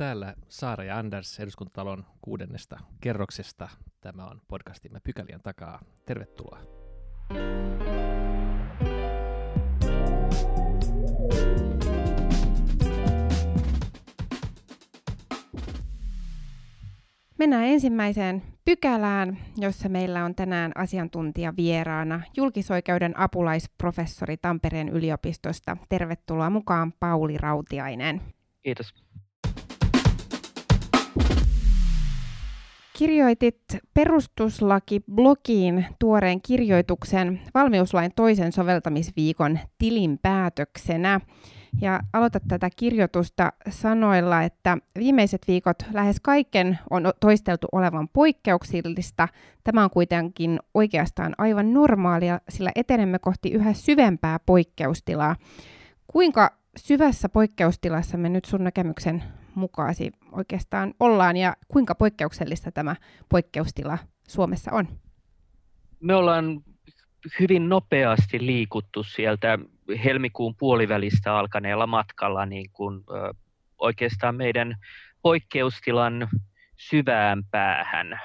Täällä Saara ja Anders eduskuntatalon kuudennesta kerroksesta. Tämä on podcastimme Pykälien takaa. Tervetuloa. Mennään ensimmäiseen pykälään, jossa meillä on tänään asiantuntija vieraana julkisoikeuden apulaisprofessori Tampereen yliopistosta. Tervetuloa mukaan Pauli Rautiainen. Kiitos. Kirjoitit perustuslaki-blogiin tuoreen kirjoituksen valmiuslain toisen soveltamisviikon tilinpäätöksenä. Ja aloitat tätä kirjoitusta sanoilla, että viimeiset viikot lähes kaiken on toisteltu olevan poikkeuksillista. Tämä on kuitenkin oikeastaan aivan normaalia, sillä etenemme kohti yhä syvempää poikkeustilaa. Kuinka syvässä poikkeustilassa me nyt sun näkemyksen mukaasi oikeastaan ollaan ja kuinka poikkeuksellista tämä poikkeustila Suomessa on? Me ollaan hyvin nopeasti liikuttu sieltä helmikuun puolivälistä alkaneella matkalla niin kuin, ö, oikeastaan meidän poikkeustilan syvään päähän.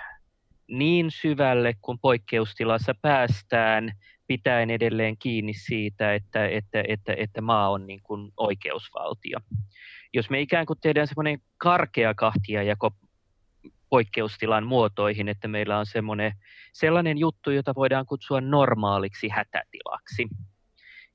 Niin syvälle, kun poikkeustilassa päästään, pitäen edelleen kiinni siitä, että, että, että, että maa on niin kuin oikeusvaltio. Jos me ikään kuin tehdään semmoinen karkea kahtiajako poikkeustilan muotoihin, että meillä on semmoinen, sellainen juttu, jota voidaan kutsua normaaliksi hätätilaksi,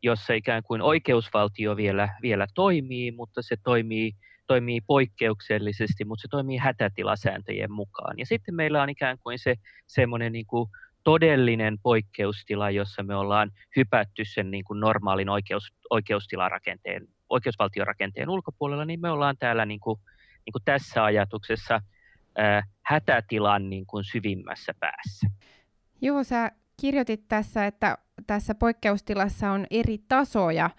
jossa ikään kuin oikeusvaltio vielä, vielä toimii, mutta se toimii, toimii poikkeuksellisesti, mutta se toimii hätätilasääntöjen mukaan. Ja sitten meillä on ikään kuin se semmoinen niin kuin todellinen poikkeustila, jossa me ollaan hypätty sen niin kuin normaalin oikeus, oikeustilarakenteen, oikeusvaltiorakenteen ulkopuolella, niin me ollaan täällä niin kuin, niin kuin tässä ajatuksessa ää, hätätilan niin kuin syvimmässä päässä. Joo, sä kirjoitit tässä, että tässä poikkeustilassa on eri tasoja,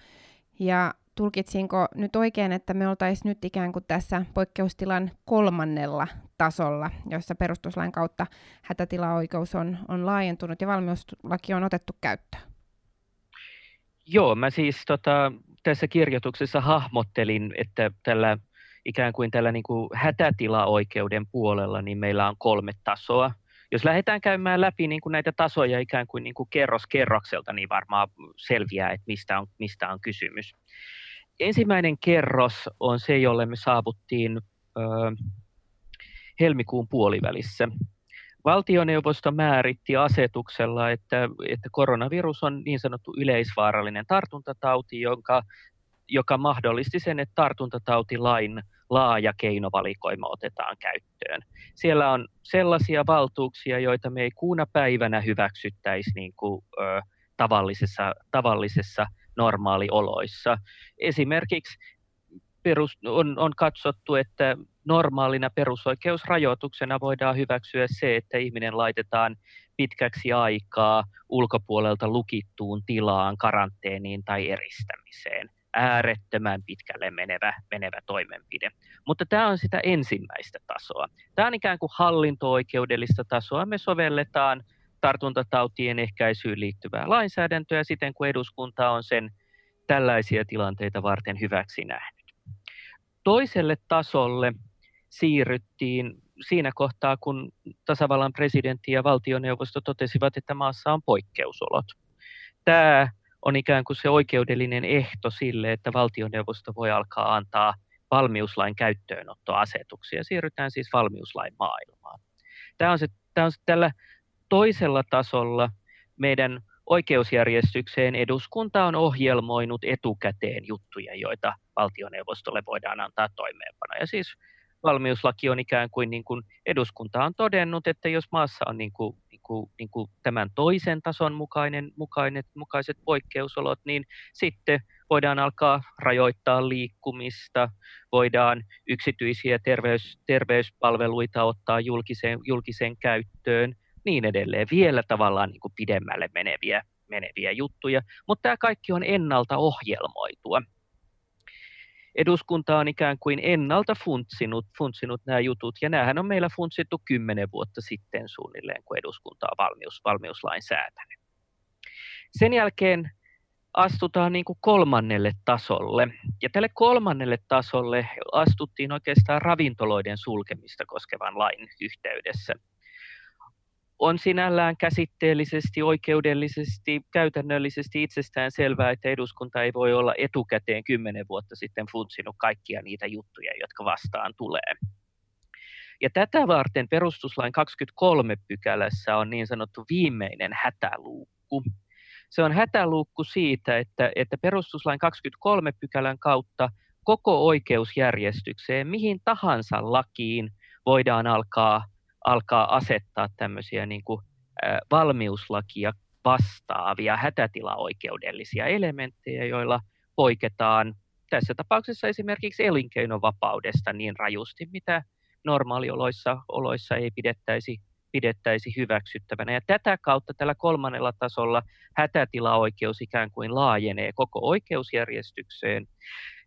ja tulkitsinko nyt oikein, että me oltaisiin nyt ikään kuin tässä poikkeustilan kolmannella tasolla, jossa perustuslain kautta hätätilaoikeus on, on laajentunut ja valmiuslaki on otettu käyttöön? Joo, mä siis tota, tässä kirjoituksessa hahmottelin, että tällä ikään kuin tällä niin kuin hätätilaoikeuden puolella niin meillä on kolme tasoa. Jos lähdetään käymään läpi niin kuin näitä tasoja ikään kuin, niin kuin kerros kerrokselta, niin varmaan selviää, että mistä on, mistä on kysymys. Ensimmäinen kerros on se, jolle me saavuttiin ö, helmikuun puolivälissä. Valtioneuvosto määritti asetuksella, että, että koronavirus on niin sanottu yleisvaarallinen tartuntatauti, jonka, joka mahdollisti sen, että tartuntatautilain laaja keinovalikoima otetaan käyttöön. Siellä on sellaisia valtuuksia, joita me ei kuuna päivänä hyväksyttäisi niin kuin, ö, tavallisessa, tavallisessa normaalioloissa. Esimerkiksi perus, on, on katsottu, että normaalina perusoikeusrajoituksena voidaan hyväksyä se, että ihminen laitetaan pitkäksi aikaa ulkopuolelta lukittuun tilaan, karanteeniin tai eristämiseen. Äärettömän pitkälle menevä, menevä toimenpide. Mutta tämä on sitä ensimmäistä tasoa. Tämä on ikään kuin hallinto-oikeudellista tasoa. Me sovelletaan tartuntatautien ehkäisyyn liittyvää lainsäädäntöä siten, kun eduskunta on sen tällaisia tilanteita varten hyväksi nähnyt. Toiselle tasolle siirryttiin siinä kohtaa, kun tasavallan presidentti ja valtioneuvosto totesivat, että maassa on poikkeusolot. Tämä on ikään kuin se oikeudellinen ehto sille, että valtioneuvosto voi alkaa antaa valmiuslain käyttöönottoasetuksia. Siirrytään siis valmiuslain maailmaan. Tämä on, se, tämä on se tällä toisella tasolla meidän oikeusjärjestykseen eduskunta on ohjelmoinut etukäteen juttuja, joita valtioneuvostolle voidaan antaa toimeenpano. Ja siis valmiuslaki on ikään kuin, niin kuin eduskunta on todennut, että jos maassa on niin kuin, niin kuin, niin kuin tämän toisen tason mukainen, mukainen, mukaiset poikkeusolot, niin sitten voidaan alkaa rajoittaa liikkumista, voidaan yksityisiä terveys, terveyspalveluita ottaa julkiseen, julkiseen käyttöön, niin edelleen. Vielä tavallaan niin kuin pidemmälle meneviä, meneviä juttuja, mutta tämä kaikki on ennalta ohjelmoitua eduskunta on ikään kuin ennalta funtsinut, funtsinut nämä jutut, ja näähän on meillä funtsittu kymmenen vuotta sitten suunnilleen, kun eduskunta on valmius, valmiuslain säätänyt. Sen jälkeen astutaan niin kuin kolmannelle tasolle. Ja tälle kolmannelle tasolle astuttiin oikeastaan ravintoloiden sulkemista koskevan lain yhteydessä. On sinällään käsitteellisesti, oikeudellisesti, käytännöllisesti itsestään selvää, että eduskunta ei voi olla etukäteen kymmenen vuotta sitten funtsinut kaikkia niitä juttuja, jotka vastaan tulee. Ja tätä varten perustuslain 23 pykälässä on niin sanottu viimeinen hätäluukku, se on hätäluukku siitä, että, että perustuslain 23 pykälän kautta koko oikeusjärjestykseen, mihin tahansa lakiin voidaan alkaa, alkaa asettaa tämmöisiä niin kuin, ä, valmiuslakia vastaavia hätätilaoikeudellisia elementtejä, joilla poiketaan tässä tapauksessa esimerkiksi elinkeinovapaudesta niin rajusti, mitä normaalioloissa oloissa ei pidettäisi pidettäisi hyväksyttävänä. Ja tätä kautta tällä kolmannella tasolla hätätilaoikeus ikään kuin laajenee koko oikeusjärjestykseen.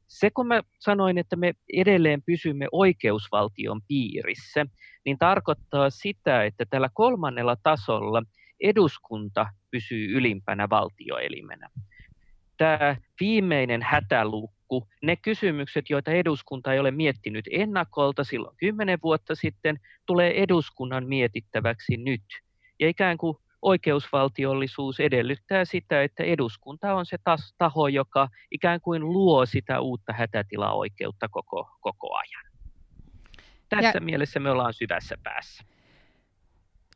Se kun mä sanoin, että me edelleen pysymme oikeusvaltion piirissä, niin tarkoittaa sitä, että tällä kolmannella tasolla eduskunta pysyy ylimpänä valtioelimenä. Tämä viimeinen hätäluukku loppu ne kysymykset, joita eduskunta ei ole miettinyt ennakolta silloin kymmenen vuotta sitten, tulee eduskunnan mietittäväksi nyt. Ja ikään kuin oikeusvaltiollisuus edellyttää sitä, että eduskunta on se taho, joka ikään kuin luo sitä uutta hätätilaoikeutta koko, koko ajan. Tässä ja, mielessä me ollaan syvässä päässä.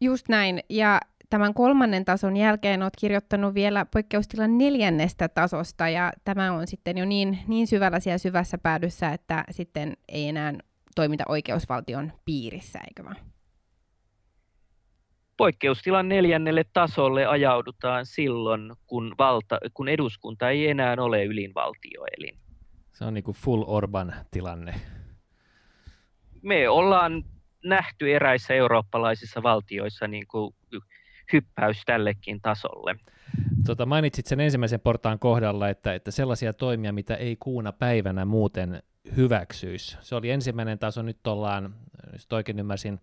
Just näin. Ja tämän kolmannen tason jälkeen olet kirjoittanut vielä poikkeustilan neljännestä tasosta, ja tämä on sitten jo niin, niin syvällä siellä syvässä päädyssä, että sitten ei enää toimita oikeusvaltion piirissä, eikö vaan? Poikkeustilan neljännelle tasolle ajaudutaan silloin, kun, valta, kun eduskunta ei enää ole ylinvaltioelin. Se on niin kuin full Orban tilanne. Me ollaan nähty eräissä eurooppalaisissa valtioissa niin kuin hyppäys tällekin tasolle. Tota, mainitsit sen ensimmäisen portaan kohdalla, että, että sellaisia toimia, mitä ei kuuna päivänä muuten hyväksyisi. Se oli ensimmäinen taso, nyt ollaan, jos oikein ymmärsin,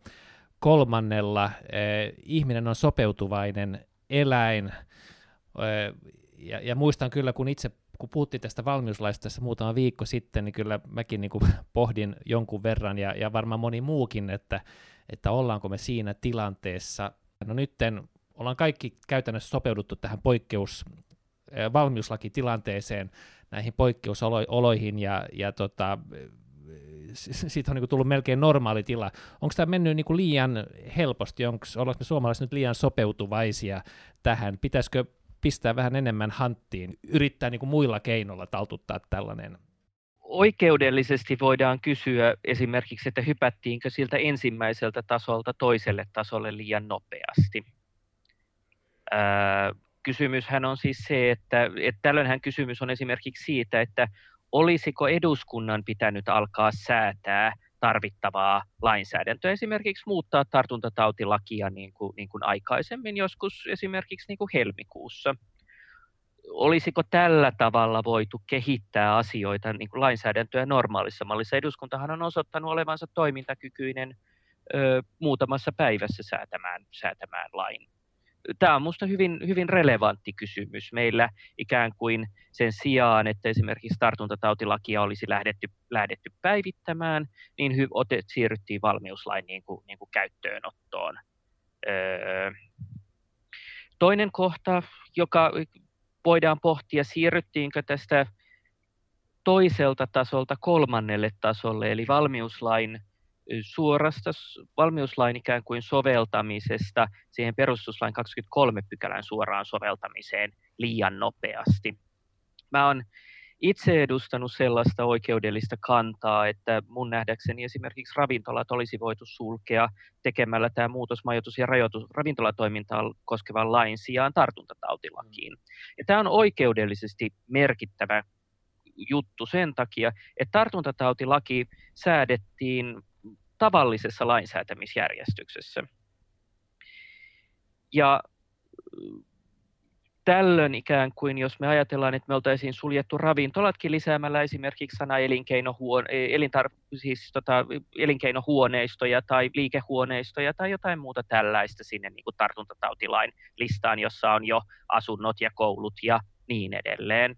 kolmannella. Eh, ihminen on sopeutuvainen eläin, eh, ja, ja muistan kyllä, kun itse kun puhuttiin tästä valmiuslaista tässä muutama viikko sitten, niin kyllä mäkin niin kuin pohdin jonkun verran, ja, ja varmaan moni muukin, että, että ollaanko me siinä tilanteessa. No nytten ollaan kaikki käytännössä sopeuduttu tähän poikkeus, valmiuslakitilanteeseen, näihin poikkeusoloihin, ja, ja tota, siitä on niin tullut melkein normaali tila. Onko tämä mennyt niin liian helposti, onko ollaanko me suomalaiset nyt liian sopeutuvaisia tähän? Pitäisikö pistää vähän enemmän hanttiin, yrittää niin muilla keinoilla taltuttaa tällainen oikeudellisesti voidaan kysyä esimerkiksi, että hypättiinkö siltä ensimmäiseltä tasolta toiselle tasolle liian nopeasti kysymyshän on siis se, että, että tällöinhän kysymys on esimerkiksi siitä, että olisiko eduskunnan pitänyt alkaa säätää tarvittavaa lainsäädäntöä, esimerkiksi muuttaa tartuntatautilakia niin kuin, niin kuin aikaisemmin, joskus esimerkiksi niin kuin helmikuussa. Olisiko tällä tavalla voitu kehittää asioita niin kuin lainsäädäntöä normaalissa mallissa? Eduskuntahan on osoittanut olevansa toimintakykyinen ö, muutamassa päivässä säätämään, säätämään lain tämä on minusta hyvin, hyvin relevantti kysymys meillä ikään kuin sen sijaan, että esimerkiksi tartuntatautilakia olisi lähdetty, lähdetty päivittämään, niin hy, otet, siirryttiin valmiuslain niin kuin, niin kuin käyttöönottoon. Öö, toinen kohta, joka voidaan pohtia, siirryttiinkö tästä toiselta tasolta kolmannelle tasolle, eli valmiuslain suorasta valmiuslain ikään kuin soveltamisesta siihen perustuslain 23 pykälän suoraan soveltamiseen liian nopeasti. Mä oon itse edustanut sellaista oikeudellista kantaa, että mun nähdäkseni esimerkiksi ravintolat olisi voitu sulkea tekemällä tämä muutos majoitus- ja rajoitus ravintolatoimintaa koskevan lain sijaan tartuntatautilakiin. Ja tämä on oikeudellisesti merkittävä juttu sen takia, että tartuntatautilaki säädettiin tavallisessa lainsäätämisjärjestyksessä. Ja tällöin ikään kuin, jos me ajatellaan, että me oltaisiin suljettu ravintolatkin lisäämällä esimerkiksi sana elinkeinohuone, elintar, siis tota, elinkeinohuoneistoja tai liikehuoneistoja tai jotain muuta tällaista sinne niin kuin tartuntatautilain listaan, jossa on jo asunnot ja koulut ja niin edelleen.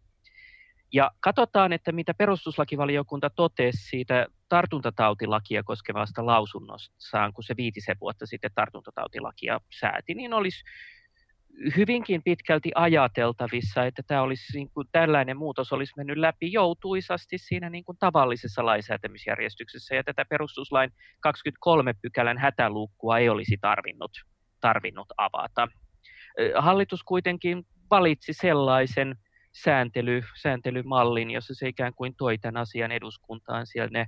Ja katsotaan, että mitä perustuslakivaliokunta totesi siitä tartuntatautilakia koskevasta lausunnostaan, kun se viitisen vuotta sitten tartuntatautilakia sääti, niin olisi hyvinkin pitkälti ajateltavissa, että tämä olisi, niin kuin, tällainen muutos olisi mennyt läpi joutuisasti siinä niin kuin tavallisessa lainsäätämisjärjestyksessä, ja tätä perustuslain 23 pykälän hätäluukkua ei olisi tarvinnut, tarvinnut avata. Hallitus kuitenkin valitsi sellaisen sääntely, sääntelymallin, jossa se ikään kuin toi tämän asian eduskuntaan siellä ne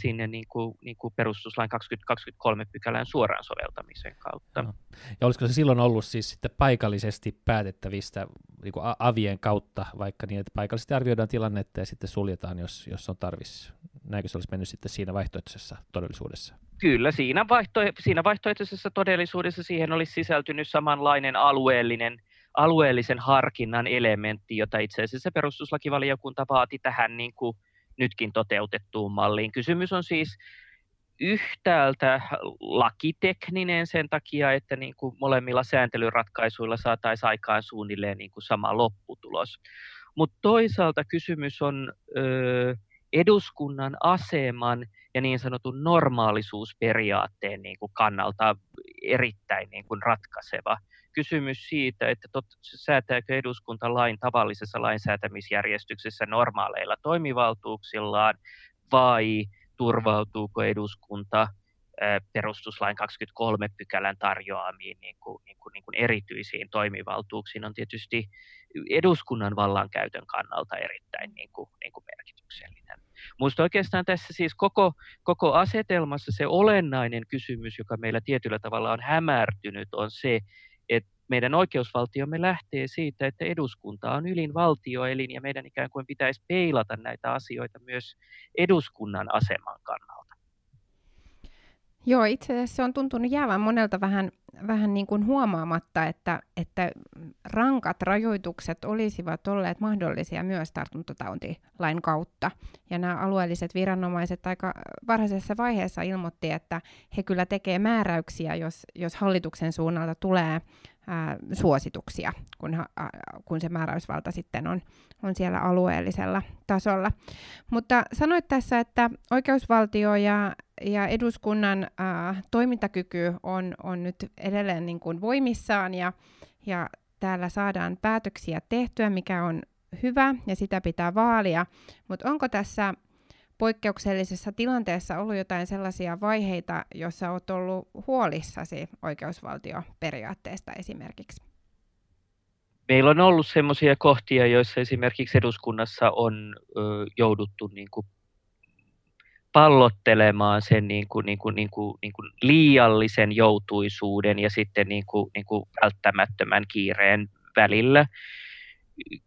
sinne niin kuin, niin kuin perustuslain 2023 pykälän suoraan soveltamisen kautta. No. Ja olisiko se silloin ollut siis sitten paikallisesti päätettävistä niin kuin avien kautta, vaikka niin, että paikallisesti arvioidaan tilannetta ja sitten suljetaan, jos, jos on tarvis. Näinkö se olisi mennyt sitten siinä vaihtoehtoisessa todellisuudessa? Kyllä, siinä, vaihto, siinä vaihtoehtoisessa todellisuudessa siihen olisi sisältynyt samanlainen alueellinen alueellisen harkinnan elementti, jota itse asiassa perustuslakivaliokunta vaati tähän niin kuin nytkin toteutettuun malliin. Kysymys on siis yhtäältä lakitekninen sen takia, että niin kuin molemmilla sääntelyratkaisuilla saataisiin aikaan suunnilleen niin kuin sama lopputulos. Mutta toisaalta kysymys on ö, eduskunnan aseman ja niin sanotun normaalisuusperiaatteen niin kuin kannalta erittäin niin kuin ratkaiseva kysymys siitä, että tot, säätääkö eduskunta lain tavallisessa lainsäätämisjärjestyksessä normaaleilla toimivaltuuksillaan vai turvautuuko eduskunta perustuslain 23 pykälän tarjoamiin niin kuin, niin kuin, niin kuin erityisiin toimivaltuuksiin on tietysti eduskunnan vallankäytön kannalta erittäin niin kuin, niin kuin merkityksellinen. Minusta oikeastaan tässä siis koko, koko asetelmassa se olennainen kysymys, joka meillä tietyllä tavalla on hämärtynyt, on se, että meidän oikeusvaltiomme lähtee siitä, että eduskunta on ylin valtioelin ja meidän ikään kuin pitäisi peilata näitä asioita myös eduskunnan aseman kannalta. Joo, itse asiassa se on tuntunut jäävän monelta vähän, vähän niin kuin huomaamatta, että, että rankat rajoitukset olisivat olleet mahdollisia myös tartuntatautilain kautta. Ja nämä alueelliset viranomaiset aika varhaisessa vaiheessa ilmoitti, että he kyllä tekee määräyksiä, jos, jos hallituksen suunnalta tulee ää, suosituksia, kun, ää, kun se määräysvalta sitten on, on siellä alueellisella tasolla. Mutta sanoit tässä, että oikeusvaltio ja, ja eduskunnan ää, toimintakyky on, on nyt edelleen niin kuin voimissaan ja, ja täällä saadaan päätöksiä tehtyä, mikä on hyvä ja sitä pitää vaalia, mutta onko tässä poikkeuksellisessa tilanteessa ollut jotain sellaisia vaiheita, joissa olet ollut huolissasi oikeusvaltioperiaatteesta esimerkiksi? Meillä on ollut sellaisia kohtia, joissa esimerkiksi eduskunnassa on ö, jouduttu niin kuin pallottelemaan sen niin kuin, niin kuin, niin kuin, niin kuin liiallisen joutuisuuden ja sitten niin kuin, niin kuin välttämättömän kiireen välillä.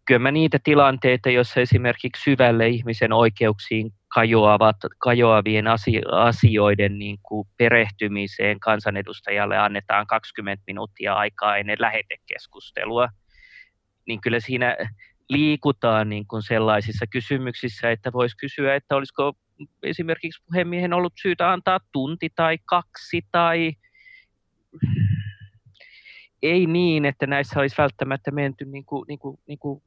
Kyllä mä niitä tilanteita, joissa esimerkiksi syvälle ihmisen oikeuksiin kajoavat, kajoavien asioiden niin kuin perehtymiseen kansanedustajalle annetaan 20 minuuttia aikaa ennen lähetekeskustelua, niin kyllä siinä liikutaan niin kuin sellaisissa kysymyksissä, että voisi kysyä, että olisiko esimerkiksi puhemiehen ollut syytä antaa tunti tai kaksi tai ei niin, että näissä olisi välttämättä menty niin kuin, niin kuin, niin kuin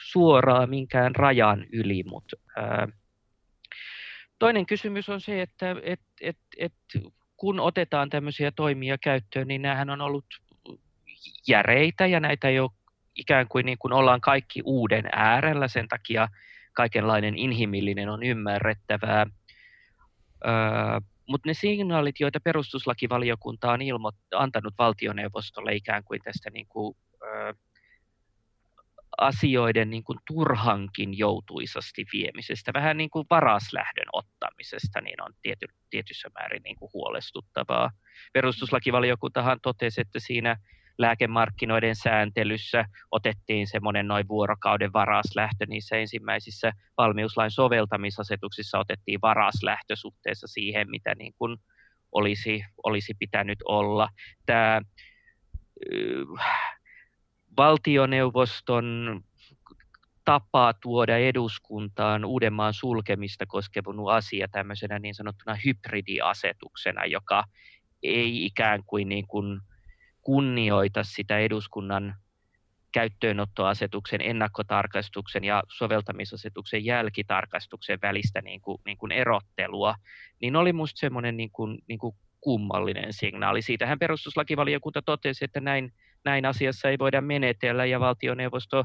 suoraan minkään rajan yli, mutta ää, toinen kysymys on se, että et, et, et, kun otetaan tämmöisiä toimia käyttöön, niin nämähän on ollut järeitä ja näitä ei ole ikään kuin, niin kuin ollaan kaikki uuden äärellä, sen takia kaikenlainen inhimillinen on ymmärrettävää. Ää, mutta ne signaalit, joita perustuslakivaliokunta on ilmo- antanut valtioneuvostolle ikään kuin tästä niin kuin, ö, asioiden niin kuin turhankin joutuisasti viemisestä, vähän niin kuin varaslähdön ottamisesta, niin on tiety, tietyssä määrin niin kuin huolestuttavaa. Perustuslakivaliokuntahan totesi, että siinä lääkemarkkinoiden sääntelyssä otettiin semmoinen noin vuorokauden varaslähtö. Niissä ensimmäisissä valmiuslain soveltamisasetuksissa otettiin varaslähtö suhteessa siihen, mitä niin kuin olisi, olisi pitänyt olla. Tämä valtioneuvoston tapa tuoda eduskuntaan Uudenmaan sulkemista koskevun asia tämmöisenä niin sanottuna hybridiasetuksena, joka ei ikään kuin, niin kuin kunnioita sitä eduskunnan käyttöönottoasetuksen ennakkotarkastuksen ja soveltamisasetuksen jälkitarkastuksen välistä niin kuin, niin kuin erottelua, niin oli minusta semmoinen niin kuin, niin kuin kummallinen signaali. Siitähän perustuslakivaliokunta totesi, että näin, näin asiassa ei voida menetellä ja valtioneuvosto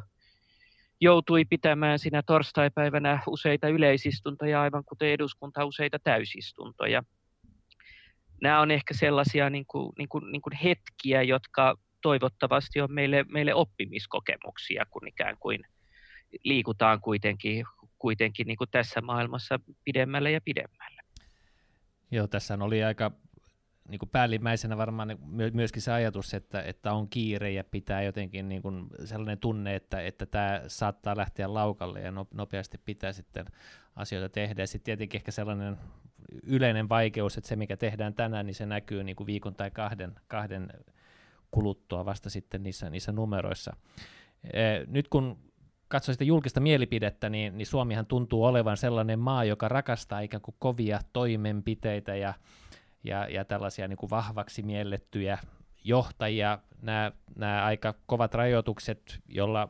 joutui pitämään siinä torstaipäivänä useita yleisistuntoja, aivan kuten eduskunta useita täysistuntoja. Nämä on ehkä sellaisia niin kuin, niin kuin, niin kuin hetkiä, jotka toivottavasti on meille, meille oppimiskokemuksia, kun ikään kuin liikutaan kuitenkin, kuitenkin niin kuin tässä maailmassa pidemmälle ja pidemmälle. Joo, tässä oli aika niin kuin päällimmäisenä varmaan myöskin se ajatus, että, että on kiire ja pitää jotenkin niin kuin sellainen tunne, että, että tämä saattaa lähteä laukalle ja nopeasti pitää sitten asioita tehdä. Ja sitten tietenkin ehkä sellainen yleinen vaikeus, että se mikä tehdään tänään, niin se näkyy niin kuin viikon tai kahden, kahden kuluttua vasta sitten niissä, niissä numeroissa. Nyt kun katsoo sitä julkista mielipidettä, niin, niin Suomihan tuntuu olevan sellainen maa, joka rakastaa ikään kuin kovia toimenpiteitä ja, ja, ja tällaisia niin kuin vahvaksi miellettyjä johtajia. Nämä, nämä aika kovat rajoitukset, jolla,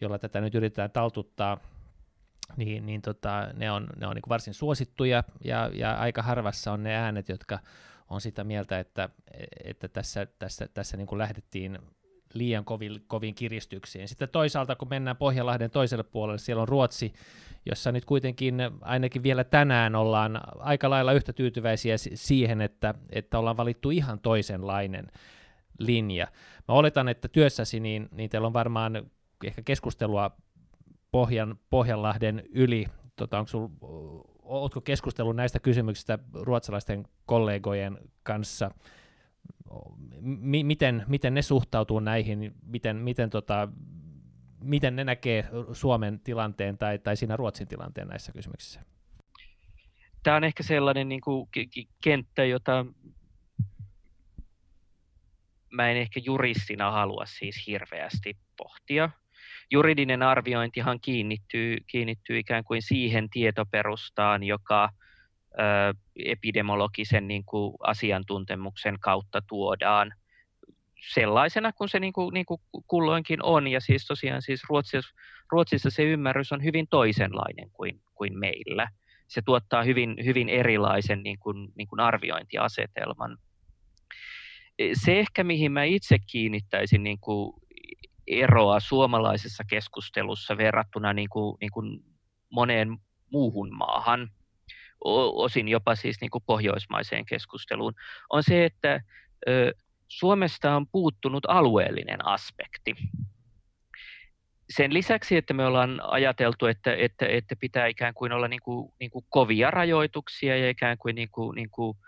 jolla tätä nyt yritetään taltuttaa, niin, niin tota, ne on, ne on niin varsin suosittuja ja, ja aika harvassa on ne äänet, jotka on sitä mieltä, että, että tässä, tässä, tässä niin kuin lähdettiin liian kovin, kovin kiristyksiin. Sitten toisaalta, kun mennään Pohjanlahden toiselle puolelle, siellä on Ruotsi, jossa nyt kuitenkin ainakin vielä tänään ollaan aika lailla yhtä tyytyväisiä siihen, että, että ollaan valittu ihan toisenlainen linja. Mä oletan, että työssäsi niin, niin teillä on varmaan ehkä keskustelua Pohjan, Pohjanlahden yli. Tota, onko sul, oletko keskustellut näistä kysymyksistä ruotsalaisten kollegojen kanssa? M- miten, miten ne suhtautuu näihin, miten, miten, tota, miten ne näkee Suomen tilanteen tai, tai siinä Ruotsin tilanteen näissä kysymyksissä? Tämä on ehkä sellainen niin kuin, kenttä, jota mä en ehkä juristina halua siis hirveästi pohtia juridinen arviointihan kiinnittyy, kiinnittyy ikään kuin siihen tietoperustaan, joka ö, epidemiologisen niin kuin asiantuntemuksen kautta tuodaan sellaisena kuin se niin kuin, niin kuin kulloinkin on. Ja siis tosiaan siis Ruotsissa, Ruotsissa se ymmärrys on hyvin toisenlainen kuin, kuin meillä. Se tuottaa hyvin, hyvin erilaisen niin kuin, niin kuin arviointiasetelman. Se ehkä, mihin mä itse kiinnittäisin niin kuin eroa suomalaisessa keskustelussa verrattuna niin kuin, niin kuin moneen muuhun maahan, osin jopa siis niin kuin pohjoismaiseen keskusteluun, on se, että Suomesta on puuttunut alueellinen aspekti. Sen lisäksi, että me ollaan ajateltu, että, että, että pitää ikään kuin olla niin kuin, niin kuin kovia rajoituksia ja ikään kuin, niin kuin, niin kuin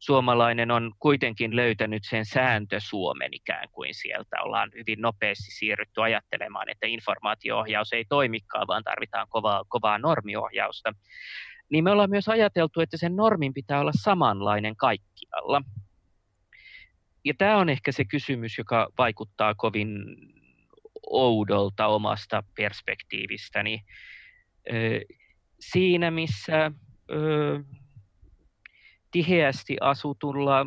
suomalainen on kuitenkin löytänyt sen sääntö Suomen ikään kuin sieltä. Ollaan hyvin nopeasti siirrytty ajattelemaan, että informaatioohjaus ei toimikaan, vaan tarvitaan kovaa, kovaa normiohjausta. Niin me ollaan myös ajateltu, että sen normin pitää olla samanlainen kaikkialla. Ja tämä on ehkä se kysymys, joka vaikuttaa kovin oudolta omasta perspektiivistäni. Siinä, missä tiheästi asutulla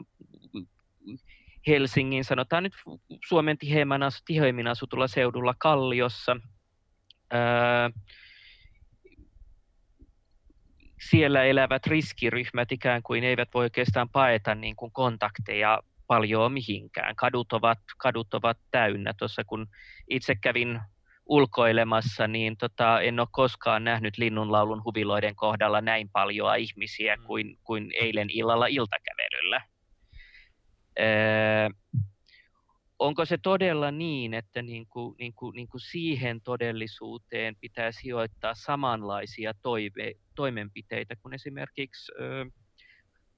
Helsingin, sanotaan nyt Suomen tiheimmän, tiheimmin asutulla seudulla Kalliossa. Ää, siellä elävät riskiryhmät ikään kuin eivät voi oikeastaan paeta niin kuin kontakteja paljon mihinkään. Kadut ovat, kadut ovat täynnä. Tuossa kun itse kävin ulkoilemassa, niin tota, en ole koskaan nähnyt linnunlaulun huviloiden kohdalla näin paljon ihmisiä mm. kuin, kuin eilen illalla iltakävelyllä. Öö, onko se todella niin, että niin kuin, niin kuin, niin kuin siihen todellisuuteen pitää sijoittaa samanlaisia toive, toimenpiteitä kuin esimerkiksi ö,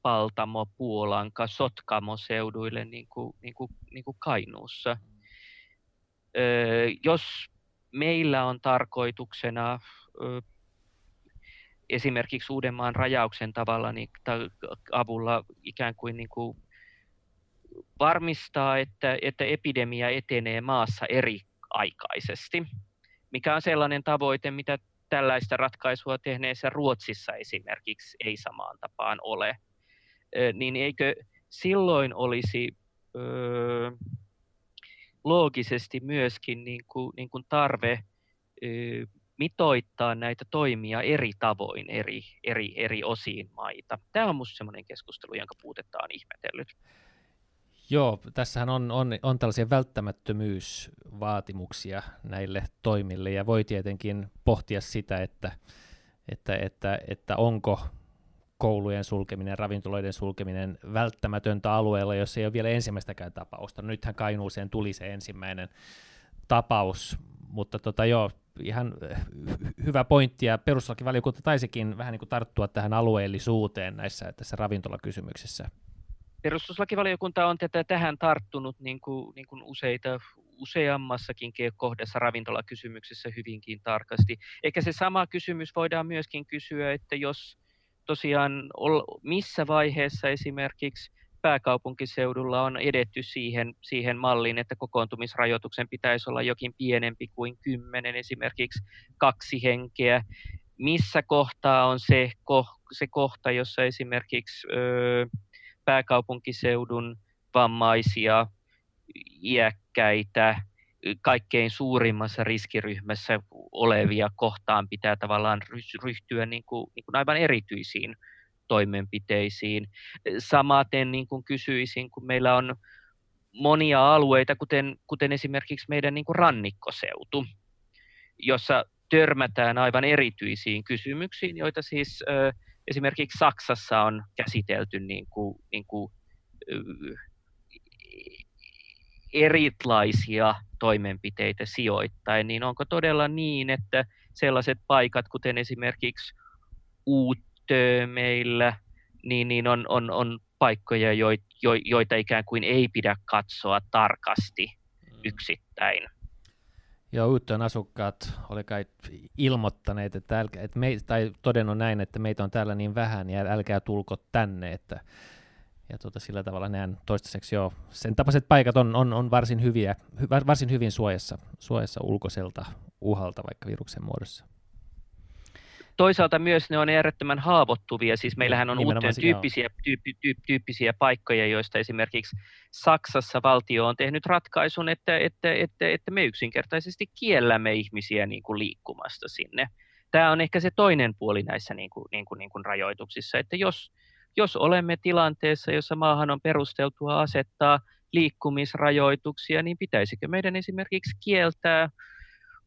Paltamo, Puolanka, Sotkamo seuduille niin kuin, niin kuin, niin kuin Kainuussa. Öö, jos meillä on tarkoituksena esimerkiksi Uudenmaan rajauksen tavalla niin, avulla ikään kuin, niin kuin varmistaa, että, että epidemia etenee maassa eri aikaisesti, mikä on sellainen tavoite, mitä tällaista ratkaisua tehneessä Ruotsissa esimerkiksi ei samaan tapaan ole, niin eikö silloin olisi loogisesti myöskin niin kuin, niin kuin tarve mitoittaa näitä toimia eri tavoin eri, eri, eri osiin maita. Tämä on minusta sellainen keskustelu, jonka puutetta on ihmetellyt. Joo, tässähän on, on, on tällaisia välttämättömyysvaatimuksia näille toimille, ja voi tietenkin pohtia sitä, että, että, että, että onko koulujen sulkeminen, ravintoloiden sulkeminen välttämätöntä alueella, jos ei ole vielä ensimmäistäkään tapausta. Nythän Kainuuseen tuli se ensimmäinen tapaus, mutta tota, joo, ihan hyvä pointti, ja perustuslakivaliokunta taisikin vähän niin kuin tarttua tähän alueellisuuteen näissä tässä ravintolakysymyksissä. Perustuslakivaliokunta on tätä tähän tarttunut niin kuin, niin kuin useita, useammassakin kohdassa ravintolakysymyksessä hyvinkin tarkasti. Eikä se sama kysymys voidaan myöskin kysyä, että jos tosiaan missä vaiheessa esimerkiksi pääkaupunkiseudulla on edetty siihen, siihen malliin, että kokoontumisrajoituksen pitäisi olla jokin pienempi kuin kymmenen, esimerkiksi kaksi henkeä. Missä kohtaa on se, se kohta, jossa esimerkiksi ö, pääkaupunkiseudun vammaisia, iäkkäitä, kaikkein suurimmassa riskiryhmässä olevia kohtaan pitää tavallaan ryhtyä niin kuin, niin kuin aivan erityisiin toimenpiteisiin. Samaten niin kuin kysyisin, kun meillä on monia alueita, kuten, kuten esimerkiksi meidän niin kuin rannikkoseutu, jossa törmätään aivan erityisiin kysymyksiin, joita siis esimerkiksi Saksassa on käsitelty niin kuin, niin kuin, erilaisia toimenpiteitä sijoittain, niin onko todella niin, että sellaiset paikat, kuten esimerkiksi Uutö meillä, niin, niin on, on, on paikkoja, joita ikään kuin ei pidä katsoa tarkasti mm. yksittäin. Joo, Uuttöön asukkaat oli kai ilmoittaneet, että, älkä, että me, tai todennut näin, että meitä on täällä niin vähän, ja älkää tulko tänne, että ja tuota, sillä tavalla näen toistaiseksi jo, sen tapaiset paikat on, on, on varsin, hyviä, hy, varsin hyvin suojassa, suojassa ulkoiselta uhalta vaikka viruksen muodossa. Toisaalta myös ne on äärettömän haavoittuvia, siis meillähän on uuteen tyyppisiä, tyyppi, tyyppi, tyyppisiä paikkoja, joista esimerkiksi Saksassa valtio on tehnyt ratkaisun, että, että, että, että me yksinkertaisesti kiellämme ihmisiä niin kuin liikkumasta sinne. Tämä on ehkä se toinen puoli näissä niin kuin, niin kuin, niin kuin rajoituksissa, että jos, jos olemme tilanteessa, jossa maahan on perusteltua asettaa liikkumisrajoituksia, niin pitäisikö meidän esimerkiksi kieltää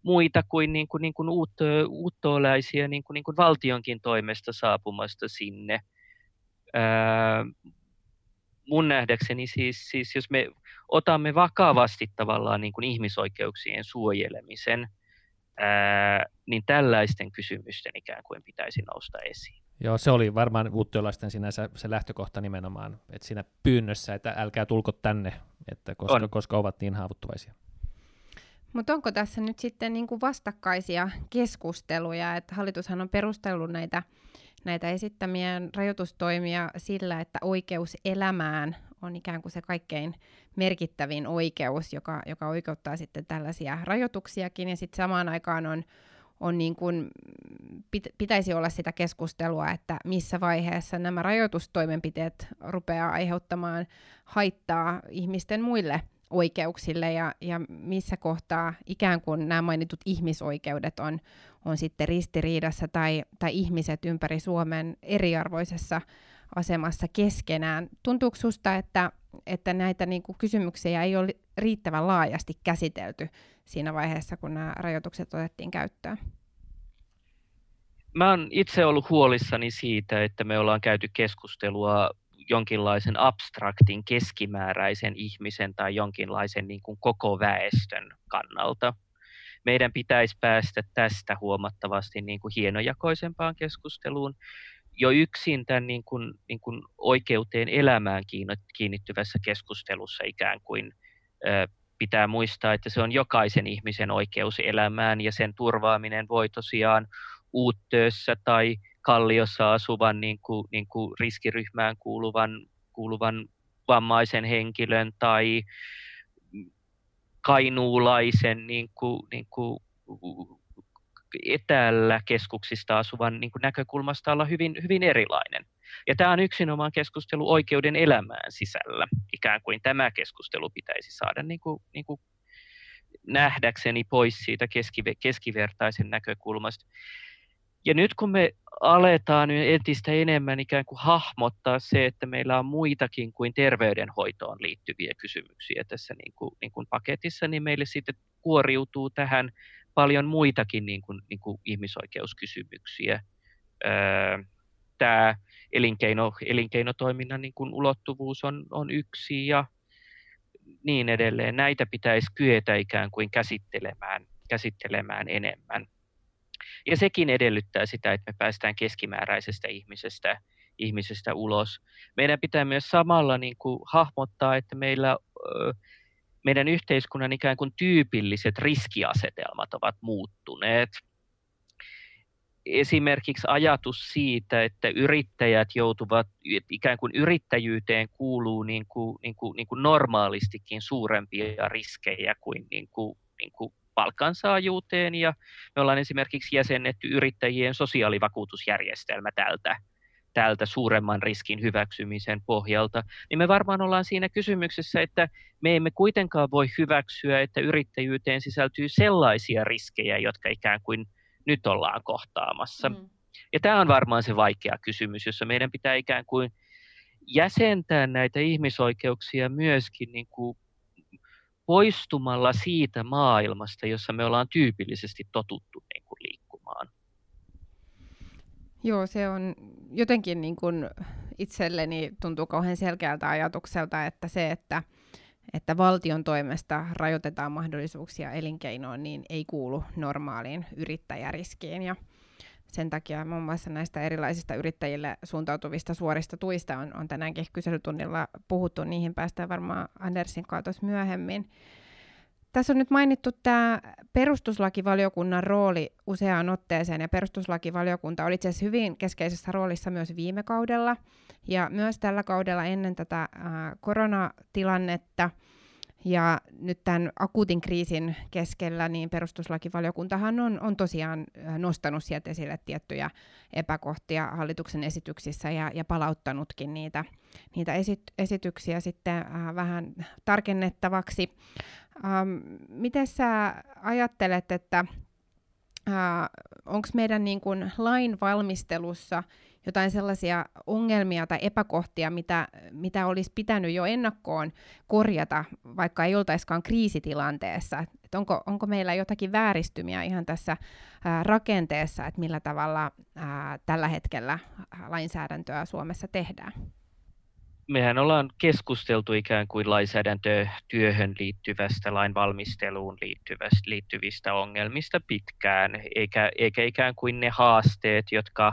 muita kuin, niin kuin, niin kuin uut, uuttoolaisia niin kuin, niin kuin valtionkin toimesta saapumasta sinne. Ää, mun nähdäkseni siis, siis jos me otamme vakavasti tavallaan niin kuin ihmisoikeuksien suojelemisen, ää, niin tällaisten kysymysten ikään kuin pitäisi nousta esiin. Joo, se oli varmaan uuttiolaisten sinänsä se lähtökohta nimenomaan, että siinä pyynnössä, että älkää tulko tänne, että koska, koska ovat niin haavoittuvaisia. Mutta onko tässä nyt sitten niin kuin vastakkaisia keskusteluja, että hallitushan on perustellut näitä, näitä esittämien rajoitustoimia sillä, että oikeus elämään on ikään kuin se kaikkein merkittävin oikeus, joka, joka oikeuttaa sitten tällaisia rajoituksiakin, ja sitten samaan aikaan on on niin kuin, pit, pitäisi olla sitä keskustelua, että missä vaiheessa nämä rajoitustoimenpiteet rupeaa aiheuttamaan haittaa ihmisten muille oikeuksille ja, ja missä kohtaa ikään kuin nämä mainitut ihmisoikeudet on, on sitten ristiriidassa tai, tai ihmiset ympäri Suomen eriarvoisessa asemassa keskenään. Tuntuuko susta, että, että näitä niin kuin kysymyksiä ei ole riittävän laajasti käsitelty siinä vaiheessa, kun nämä rajoitukset otettiin käyttöön? Mä oon itse ollut huolissani siitä, että me ollaan käyty keskustelua jonkinlaisen abstraktin keskimääräisen ihmisen tai jonkinlaisen niin kuin koko väestön kannalta. Meidän pitäisi päästä tästä huomattavasti niin kuin hienojakoisempaan keskusteluun, jo yksin tämän niin kuin, niin kuin oikeuteen elämään kiinnittyvässä keskustelussa ikään kuin pitää muistaa, että se on jokaisen ihmisen oikeus elämään ja sen turvaaminen voi tosiaan uuttöössä tai kalliossa asuvan niin kuin, niin kuin riskiryhmään kuuluvan, kuuluvan vammaisen henkilön tai kainuulaisen niin kuin, niin kuin etäällä keskuksista asuvan niin kuin näkökulmasta olla hyvin, hyvin erilainen. Ja tämä on yksinomaan keskustelu oikeuden elämään sisällä. Ikään kuin tämä keskustelu pitäisi saada niin kuin, niin kuin nähdäkseni pois siitä keskivertaisen näkökulmasta. Ja nyt kun me aletaan entistä enemmän ikään kuin hahmottaa se, että meillä on muitakin kuin terveydenhoitoon liittyviä kysymyksiä tässä niin kuin, niin kuin paketissa, niin meille sitten kuoriutuu tähän paljon muitakin niin kuin, niin kuin ihmisoikeuskysymyksiä. Tämä elinkeino, elinkeinotoiminnan niin kuin ulottuvuus on, on yksi ja niin edelleen. Näitä pitäisi kyetä ikään kuin käsittelemään, käsittelemään enemmän. Ja sekin edellyttää sitä, että me päästään keskimääräisestä ihmisestä, ihmisestä ulos. Meidän pitää myös samalla niin kuin hahmottaa, että meillä, meidän yhteiskunnan ikään kuin tyypilliset riskiasetelmat ovat muuttuneet. Esimerkiksi ajatus siitä, että yrittäjät joutuvat, ikään kuin yrittäjyyteen kuuluu niin kuin, niin kuin, niin kuin normaalistikin suurempia riskejä kuin, niin kuin, niin kuin palkansaajuuteen. Ja me ollaan esimerkiksi jäsennetty yrittäjien sosiaalivakuutusjärjestelmä tältä, tältä suuremman riskin hyväksymisen pohjalta, niin me varmaan ollaan siinä kysymyksessä, että me emme kuitenkaan voi hyväksyä, että yrittäjyyteen sisältyy sellaisia riskejä, jotka ikään kuin nyt ollaan kohtaamassa. Mm. Ja tämä on varmaan se vaikea kysymys, jossa meidän pitää ikään kuin jäsentää näitä ihmisoikeuksia myöskin niin kuin poistumalla siitä maailmasta, jossa me ollaan tyypillisesti totuttu niin kuin liikkumaan. Joo, se on jotenkin niin kuin itselleni tuntuu kauhean selkeältä ajatukselta, että se, että, että valtion toimesta rajoitetaan mahdollisuuksia elinkeinoon, niin ei kuulu normaaliin yrittäjäriskiin. Ja sen takia muun muassa näistä erilaisista yrittäjille suuntautuvista suorista tuista on, on tänäänkin kyselytunnilla puhuttu. Niihin päästään varmaan Andersin kanssa myöhemmin. Tässä on nyt mainittu tämä perustuslakivaliokunnan rooli useaan otteeseen, ja perustuslakivaliokunta oli itse asiassa hyvin keskeisessä roolissa myös viime kaudella, ja myös tällä kaudella ennen tätä äh, koronatilannetta – ja nyt tämän akuutin kriisin keskellä niin perustuslakivaliokuntahan on, on tosiaan nostanut sieltä esille tiettyjä epäkohtia hallituksen esityksissä ja, ja palauttanutkin niitä, niitä esit, esityksiä sitten äh, vähän tarkennettavaksi. Ähm, miten sä ajattelet, että äh, onko meidän niin kun, lain valmistelussa – jotain sellaisia ongelmia tai epäkohtia, mitä, mitä olisi pitänyt jo ennakkoon korjata, vaikka ei oltaiskaan kriisitilanteessa? Et onko, onko meillä jotakin vääristymiä ihan tässä ää, rakenteessa, että millä tavalla ää, tällä hetkellä lainsäädäntöä Suomessa tehdään? mehän ollaan keskusteltu ikään kuin lainsäädäntötyöhön liittyvästä, lainvalmisteluun liittyvästä, liittyvistä ongelmista pitkään, eikä, eikä ikään kuin ne haasteet, jotka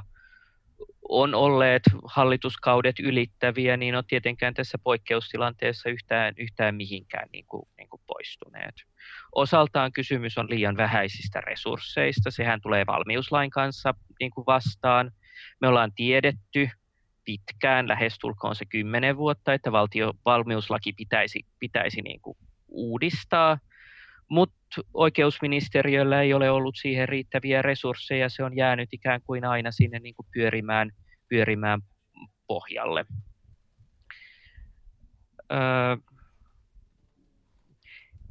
on olleet hallituskaudet ylittäviä, niin on tietenkään tässä poikkeustilanteessa yhtään, yhtään mihinkään niin kuin, niin kuin poistuneet. Osaltaan kysymys on liian vähäisistä resursseista. Sehän tulee valmiuslain kanssa niin kuin vastaan. Me ollaan tiedetty pitkään, lähestulkoon se kymmenen vuotta, että valtio, valmiuslaki pitäisi, pitäisi niin kuin uudistaa – mutta oikeusministeriöllä ei ole ollut siihen riittäviä resursseja, se on jäänyt ikään kuin aina sinne niin kuin pyörimään, pyörimään pohjalle. Öö,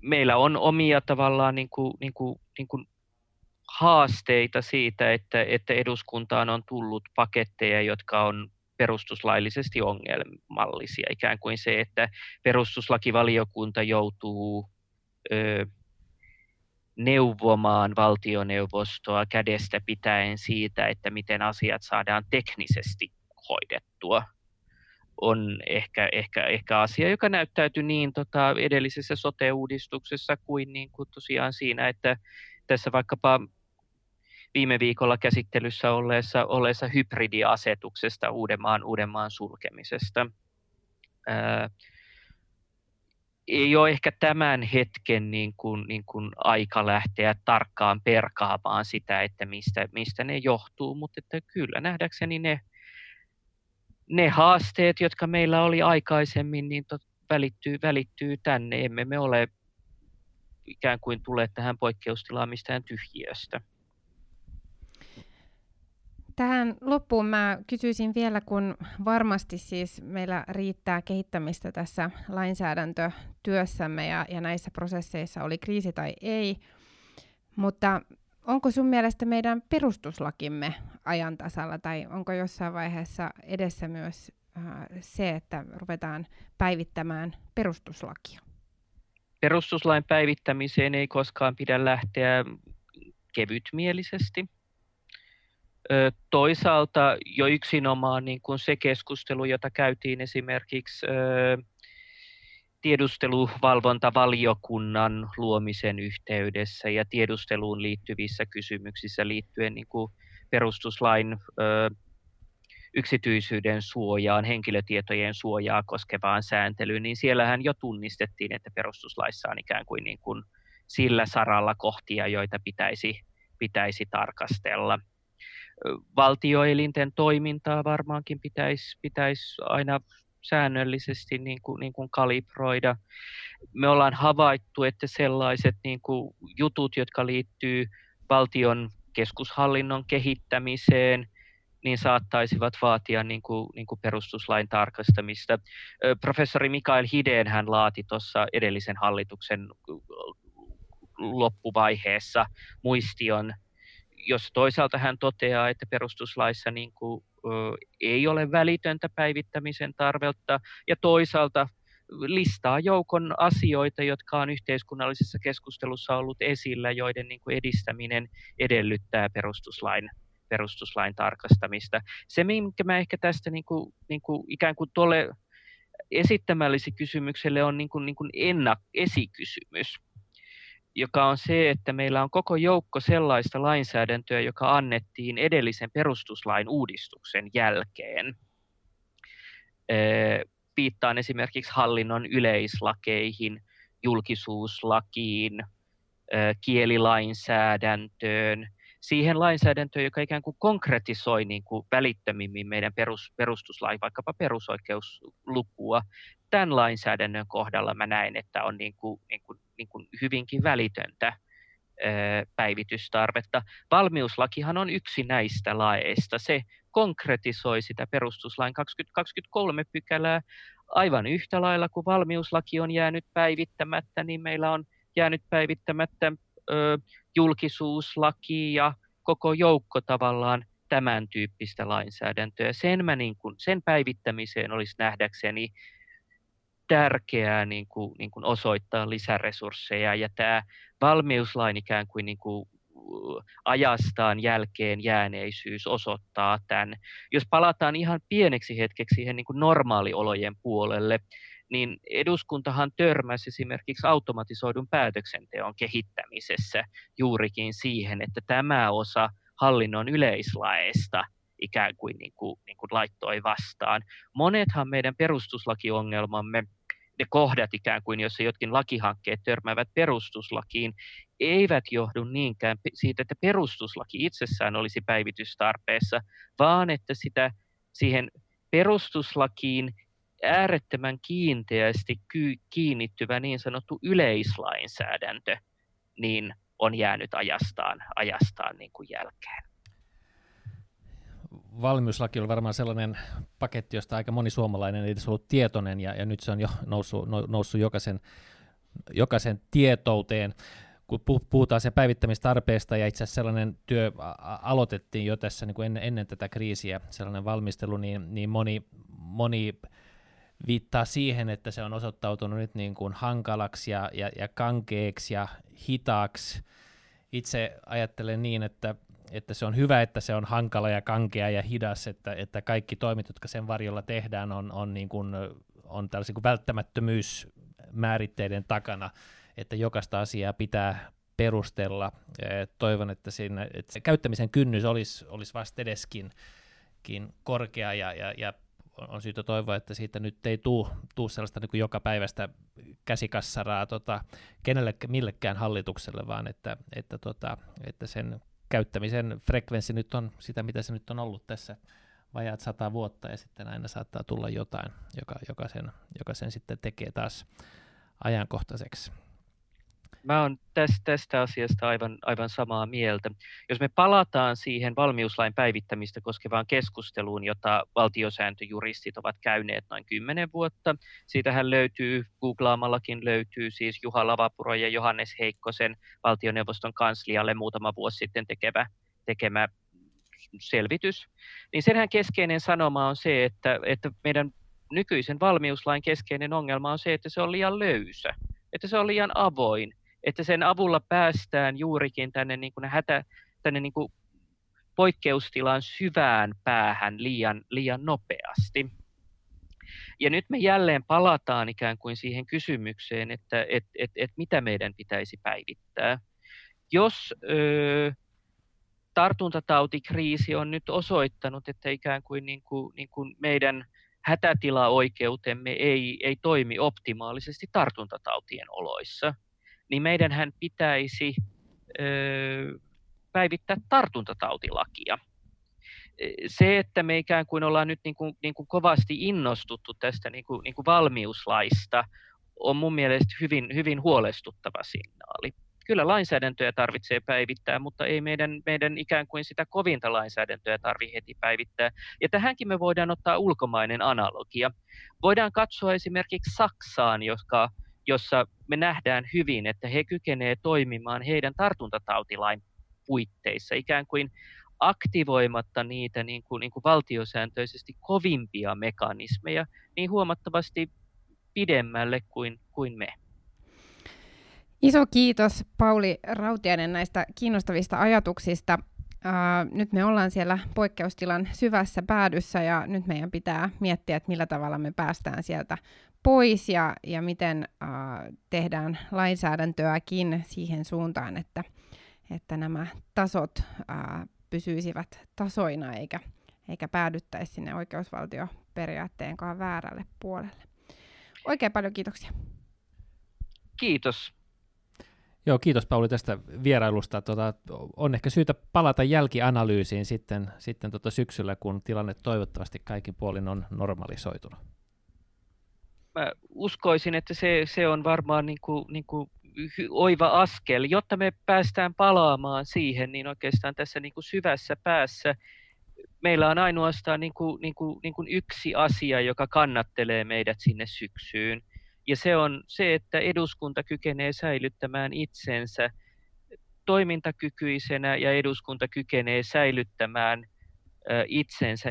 meillä on omia tavallaan niin kuin, niin kuin, niin kuin haasteita siitä, että, että eduskuntaan on tullut paketteja, jotka on perustuslaillisesti ongelmallisia. Ikään kuin se, että perustuslakivaliokunta joutuu ö, neuvomaan valtioneuvostoa kädestä pitäen siitä, että miten asiat saadaan teknisesti hoidettua, on ehkä, ehkä, ehkä asia, joka näyttäytyy niin tota, edellisessä sote-uudistuksessa kuin, niin kuin tosiaan siinä, että tässä vaikkapa viime viikolla käsittelyssä olleessa, olleessa hybridiasetuksesta Uudenmaan, Uudenmaan sulkemisesta. Ää, ei ole ehkä tämän hetken niin kuin, niin kuin aika lähteä tarkkaan perkaamaan sitä, että mistä, mistä ne johtuu, mutta että kyllä nähdäkseni ne, ne haasteet, jotka meillä oli aikaisemmin, niin tot, välittyy, välittyy tänne. Emme me ole ikään kuin tule tähän poikkeustilaan mistään tyhjiöstä. Tähän loppuun mä kysyisin vielä, kun varmasti siis meillä riittää kehittämistä tässä lainsäädäntötyössämme ja, ja näissä prosesseissa, oli kriisi tai ei, mutta onko sun mielestä meidän perustuslakimme ajan tasalla tai onko jossain vaiheessa edessä myös äh, se, että ruvetaan päivittämään perustuslakia? Perustuslain päivittämiseen ei koskaan pidä lähteä kevytmielisesti. Toisaalta jo yksinomaan niin kuin se keskustelu, jota käytiin esimerkiksi tiedusteluvalvontavaliokunnan luomisen yhteydessä ja tiedusteluun liittyvissä kysymyksissä liittyen niin kuin perustuslain yksityisyyden suojaan, henkilötietojen suojaa koskevaan sääntelyyn, niin siellähän jo tunnistettiin, että perustuslaissa on ikään kuin, niin kuin sillä saralla kohtia, joita pitäisi, pitäisi tarkastella. Valtioelinten toimintaa varmaankin pitäisi, pitäisi aina säännöllisesti niin kuin, niin kuin kalibroida. Me ollaan havaittu, että sellaiset niin kuin jutut, jotka liittyy valtion keskushallinnon kehittämiseen, niin saattaisivat vaatia niin kuin, niin kuin perustuslain tarkastamista. Professori Mikael Hideen hän laati tuossa edellisen hallituksen loppuvaiheessa muistion, jos toisaalta hän toteaa, että perustuslaissa niin kuin, ö, ei ole välitöntä päivittämisen tarvetta, ja toisaalta listaa joukon asioita, jotka on yhteiskunnallisessa keskustelussa ollut esillä, joiden niin kuin edistäminen edellyttää perustuslain perustuslain tarkastamista. Se, minkä mä ehkä tästä niin kuin, niin kuin ikään kuin tuolle esittämällisi kysymykselle on niin kuin, niin kuin ennak, esikysymys, joka on se, että meillä on koko joukko sellaista lainsäädäntöä, joka annettiin edellisen perustuslain uudistuksen jälkeen. Viittaan esimerkiksi hallinnon yleislakeihin, julkisuuslakiin, kielilainsäädäntöön, siihen lainsäädäntöön, joka ikään kuin konkretisoi niin kuin välittömimmin meidän perus, perustuslain, vaikkapa perusoikeuslukua. Tämän lainsäädännön kohdalla mä näen, että on niin kuin, niin kuin, niin kuin hyvinkin välitöntä päivitystarvetta. Valmiuslakihan on yksi näistä laeista. Se konkretisoi sitä perustuslain 2023 pykälää aivan yhtä lailla kuin valmiuslaki on jäänyt päivittämättä, niin meillä on jäänyt päivittämättä ö, julkisuuslaki ja koko joukko tavallaan tämän tyyppistä lainsäädäntöä. Sen, mä niin kuin, sen päivittämiseen olisi nähdäkseni tärkeää niin kuin, niin kuin osoittaa lisäresursseja ja tämä valmiuslain ikään kuin, niin kuin ajastaan jälkeen jääneisyys osoittaa tämän. Jos palataan ihan pieneksi hetkeksi siihen niin kuin normaaliolojen puolelle, niin eduskuntahan törmäsi esimerkiksi automatisoidun päätöksenteon kehittämisessä juurikin siihen, että tämä osa hallinnon yleislaeista ikään kuin, niin kuin, niin kuin laittoi vastaan. Monethan meidän perustuslakiongelmamme, ne kohdat ikään kuin, jossa jotkin lakihankkeet törmäävät perustuslakiin, eivät johdu niinkään siitä, että perustuslaki itsessään olisi päivitystarpeessa, vaan että sitä siihen perustuslakiin äärettömän kiinteästi kiinnittyvä niin sanottu yleislainsäädäntö niin on jäänyt ajastaan, ajastaan niin kuin jälkeen. Valmiuslaki on varmaan sellainen paketti, josta aika moni suomalainen ei edes ollut tietoinen, ja, ja nyt se on jo noussut, noussut jokaisen, jokaisen tietouteen kun puhutaan sen päivittämistarpeesta, ja itse asiassa sellainen työ aloitettiin jo tässä niin kuin ennen, ennen tätä kriisiä, sellainen valmistelu, niin, niin moni, moni viittaa siihen, että se on osoittautunut nyt niin kuin hankalaksi ja, ja, ja kankeeksi ja hitaaksi. Itse ajattelen niin, että, että se on hyvä, että se on hankala ja kankea ja hidas, että, että kaikki toimit, jotka sen varjolla tehdään, on, on, niin kuin, on tällaisen kuin välttämättömyysmääritteiden takana, että jokaista asiaa pitää perustella. Toivon, että, siinä, että se käyttämisen kynnys olisi, olisi vasta edeskin korkea ja, ja, ja on syytä toivoa, että siitä nyt ei tuu, tuu sellaista niin joka päivästä käsikassaraa tota, kenelle, millekään hallitukselle, vaan että, että, tota, että sen käyttämisen frekvenssi nyt on sitä, mitä se nyt on ollut tässä vajaat sata vuotta, ja sitten aina saattaa tulla jotain, joka, joka, sen, joka sen sitten tekee taas ajankohtaiseksi. Mä oon tästä, tästä asiasta aivan, aivan samaa mieltä. Jos me palataan siihen valmiuslain päivittämistä koskevaan keskusteluun, jota valtiosääntöjuristit ovat käyneet noin kymmenen vuotta, siitähän löytyy, googlaamallakin löytyy siis Juha Lavapuro ja Johannes Heikkosen valtioneuvoston kanslialle muutama vuosi sitten tekevä, tekemä selvitys, niin senhän keskeinen sanoma on se, että, että meidän nykyisen valmiuslain keskeinen ongelma on se, että se on liian löysä, että se on liian avoin, että sen avulla päästään juurikin tänne, niin kuin hätä, tänne niin kuin poikkeustilan syvään päähän liian, liian nopeasti. Ja nyt me jälleen palataan ikään kuin siihen kysymykseen, että et, et, et mitä meidän pitäisi päivittää. Jos ö, tartuntatautikriisi on nyt osoittanut, että ikään kuin, niin kuin, niin kuin meidän hätätilaoikeutemme ei, ei toimi optimaalisesti tartuntatautien oloissa, niin meidänhän pitäisi ö, päivittää tartuntatautilakia. Se, että me ikään kuin ollaan nyt niin kuin, niin kuin kovasti innostuttu tästä niin kuin, niin kuin valmiuslaista, on mun mielestä hyvin, hyvin huolestuttava signaali kyllä lainsäädäntöä tarvitsee päivittää, mutta ei meidän, meidän ikään kuin sitä kovinta lainsäädäntöä tarvitse heti päivittää. Ja tähänkin me voidaan ottaa ulkomainen analogia. Voidaan katsoa esimerkiksi Saksaan, joska, jossa me nähdään hyvin, että he kykenevät toimimaan heidän tartuntatautilain puitteissa, ikään kuin aktivoimatta niitä niin kuin, niin kuin valtiosääntöisesti kovimpia mekanismeja niin huomattavasti pidemmälle kuin, kuin me. Iso kiitos Pauli Rautiainen näistä kiinnostavista ajatuksista. Uh, nyt me ollaan siellä poikkeustilan syvässä päädyssä ja nyt meidän pitää miettiä, että millä tavalla me päästään sieltä pois ja, ja miten uh, tehdään lainsäädäntöäkin siihen suuntaan, että, että nämä tasot uh, pysyisivät tasoina eikä, eikä päädyttäisi sinne oikeusvaltioperiaatteenkaan väärälle puolelle. Oikein paljon kiitoksia. Kiitos. Joo, kiitos Pauli tästä vierailusta. Tota, on ehkä syytä palata jälkianalyysiin sitten, sitten tota syksyllä, kun tilanne toivottavasti kaikin puolin on normalisoitunut. Mä uskoisin, että se, se on varmaan niin kuin, niin kuin oiva askel, jotta me päästään palaamaan siihen, niin oikeastaan tässä niin kuin syvässä päässä meillä on ainoastaan niin kuin, niin kuin, niin kuin yksi asia, joka kannattelee meidät sinne syksyyn – ja se on se, että eduskunta kykenee säilyttämään itsensä toimintakykyisenä ja eduskunta kykenee säilyttämään itsensä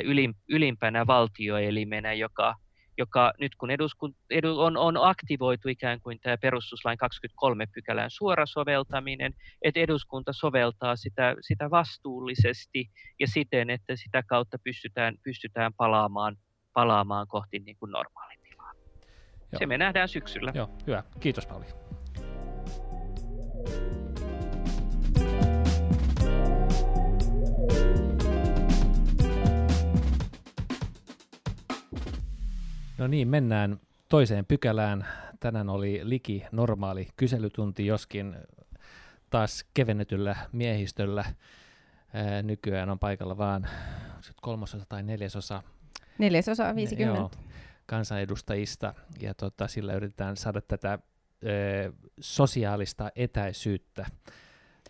ylimpänä valtioelimenä, joka, joka nyt kun eduskunta edu, on, on aktivoitu ikään kuin tämä perustuslain 23 pykälän suora soveltaminen, että eduskunta soveltaa sitä, sitä vastuullisesti ja siten, että sitä kautta pystytään, pystytään palaamaan, palaamaan kohti niin kuin normaalia. Joo. Se me nähdään syksyllä. Joo, hyvä. Kiitos Pauli. No niin, mennään toiseen pykälään. Tänään oli liki normaali kyselytunti, joskin taas kevennetyllä miehistöllä. nykyään on paikalla vaan kolmasosa tai neljäsosa. Neljäsosa 50. Joo, kansanedustajista, ja tota, sillä yritetään saada tätä ö, sosiaalista etäisyyttä.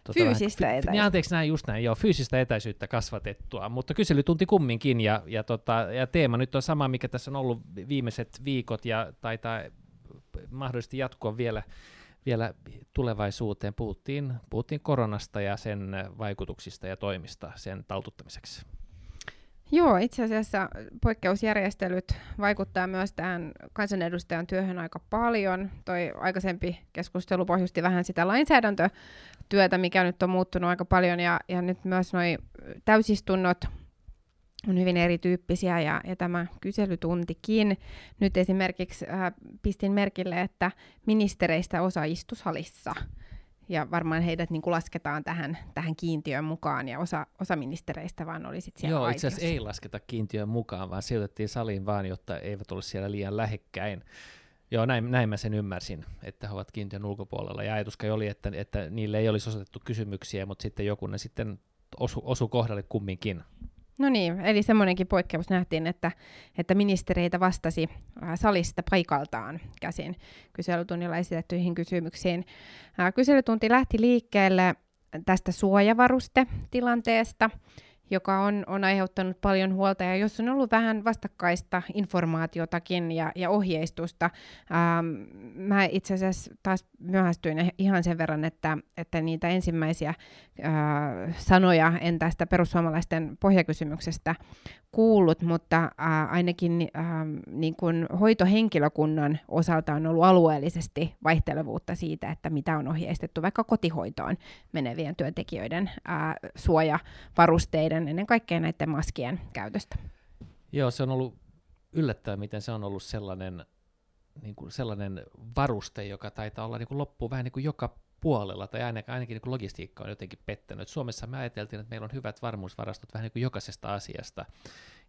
Tota, fyysistä vähän, etäisyyttä. Niin, anteeksi, näin just näin, joo, fyysistä etäisyyttä kasvatettua, mutta kyselytunti kumminkin, ja, ja, tota, ja teema nyt on sama, mikä tässä on ollut viimeiset viikot, ja taitaa mahdollisesti jatkua vielä, vielä tulevaisuuteen. Puhuttiin, puhuttiin koronasta ja sen vaikutuksista ja toimista sen taltuttamiseksi. Joo, itse asiassa poikkeusjärjestelyt vaikuttaa myös tähän kansanedustajan työhön aika paljon. Toi aikaisempi keskustelu pohjusti vähän sitä lainsäädäntötyötä, mikä nyt on muuttunut aika paljon, ja, ja nyt myös nuo täysistunnot on hyvin erityyppisiä, ja, ja tämä kyselytuntikin. Nyt esimerkiksi äh, pistin merkille, että ministereistä osa istushalissa ja varmaan heidät niin kuin lasketaan tähän, tähän kiintiöön mukaan, ja osa, osa ministereistä vaan oli sitten siellä Joo, itse asiassa ei lasketa kiintiöön mukaan, vaan sijoitettiin saliin vaan, jotta eivät ole siellä liian lähekkäin. Joo, näin, näin mä sen ymmärsin, että he ovat kiintiön ulkopuolella, ja ajatus oli, että, että niille ei olisi osoitettu kysymyksiä, mutta sitten joku ne sitten osu, osu kohdalle kumminkin. No niin, eli semmoinenkin poikkeus nähtiin, että, että ministereitä vastasi salista paikaltaan käsin kyselytunnilla esitettyihin kysymyksiin. Kyselytunti lähti liikkeelle tästä suojavarustetilanteesta, joka on, on aiheuttanut paljon huolta ja jos on ollut vähän vastakkaista informaatiotakin ja, ja ohjeistusta. Ähm, mä itse asiassa taas myöhästyin ihan sen verran, että, että niitä ensimmäisiä äh, sanoja en tästä perussuomalaisten pohjakysymyksestä kuullut, mutta äh, ainakin äh, niin kuin hoitohenkilökunnan osalta on ollut alueellisesti vaihtelevuutta siitä, että mitä on ohjeistettu vaikka kotihoitoon menevien työntekijöiden äh, suojavarusteiden, ennen kaikkea näiden maskien käytöstä. Joo, se on ollut yllättävää, miten se on ollut sellainen, niin kuin sellainen varuste, joka taitaa olla niin kuin loppuun vähän niin kuin joka puolella, tai ainakin, ainakin niin logistiikka on jotenkin pettänyt. Suomessa me ajateltiin, että meillä on hyvät varmuusvarastot vähän niin kuin jokaisesta asiasta.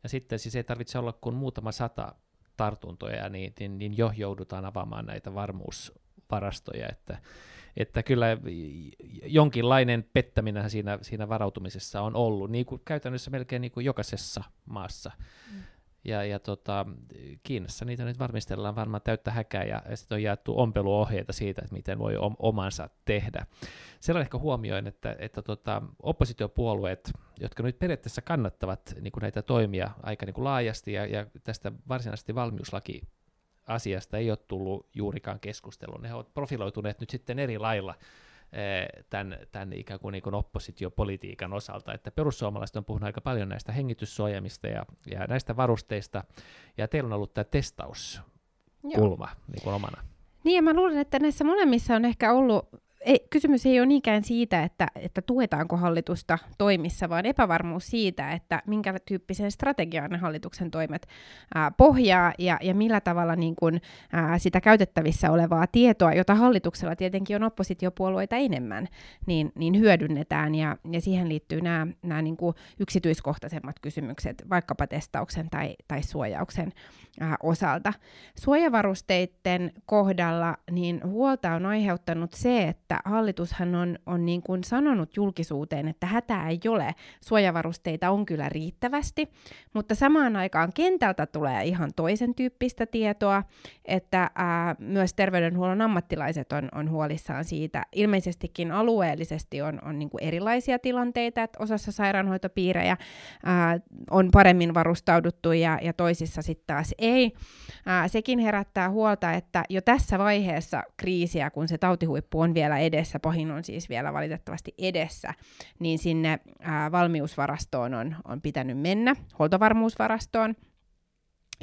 Ja sitten siis ei tarvitse olla kuin muutama sata tartuntoja, niin, niin, niin jo joudutaan avaamaan näitä varmuusvarastoja, että, että kyllä jonkinlainen pettäminen siinä, siinä varautumisessa on ollut, niin kuin käytännössä melkein niin kuin jokaisessa maassa. Mm. Ja, ja tota, Kiinassa niitä nyt varmistellaan varmaan täyttä häkää ja, ja sitten on jaettu ompeluohjeita siitä, että miten voi om, omansa tehdä. Sellainen ehkä huomioin, että, että tota, oppositiopuolueet, jotka nyt periaatteessa kannattavat niin näitä toimia aika niin laajasti ja, ja tästä varsinaisesti valmiuslaki asiasta ei ole tullut juurikaan keskustelua. Ne ovat profiloituneet nyt sitten eri lailla tämän, tämän ikään kuin, niin kuin oppositiopolitiikan osalta, että perussuomalaiset on puhunut aika paljon näistä hengityssuojamista ja, ja näistä varusteista, ja teillä on ollut tämä testauskulma niin kuin omana. Niin, ja mä luulen, että näissä molemmissa on ehkä ollut ei, kysymys ei ole niinkään siitä, että, että tuetaanko hallitusta toimissa, vaan epävarmuus siitä, että minkä tyyppisen strategian ne hallituksen toimet ää, pohjaa ja, ja millä tavalla niin kun, ää, sitä käytettävissä olevaa tietoa, jota hallituksella tietenkin on oppositiopuolueita enemmän, niin, niin hyödynnetään ja, ja siihen liittyy nämä, nämä niin yksityiskohtaisemmat kysymykset vaikkapa testauksen tai, tai suojauksen ää, osalta. Suojavarusteiden kohdalla niin huolta on aiheuttanut se, että että hallitushan on, on niin kuin sanonut julkisuuteen, että hätää ei ole, suojavarusteita on kyllä riittävästi, mutta samaan aikaan kentältä tulee ihan toisen tyyppistä tietoa, että ää, myös terveydenhuollon ammattilaiset on, on huolissaan siitä. Ilmeisestikin alueellisesti on, on niin kuin erilaisia tilanteita, että osassa sairaanhoitopiirejä ää, on paremmin varustauduttu ja, ja toisissa sitten taas ei. Ää, sekin herättää huolta, että jo tässä vaiheessa kriisiä, kun se tautihuippu on vielä edessä, pahin on siis vielä valitettavasti edessä, niin sinne ää, valmiusvarastoon on, on pitänyt mennä, huoltovarmuusvarastoon,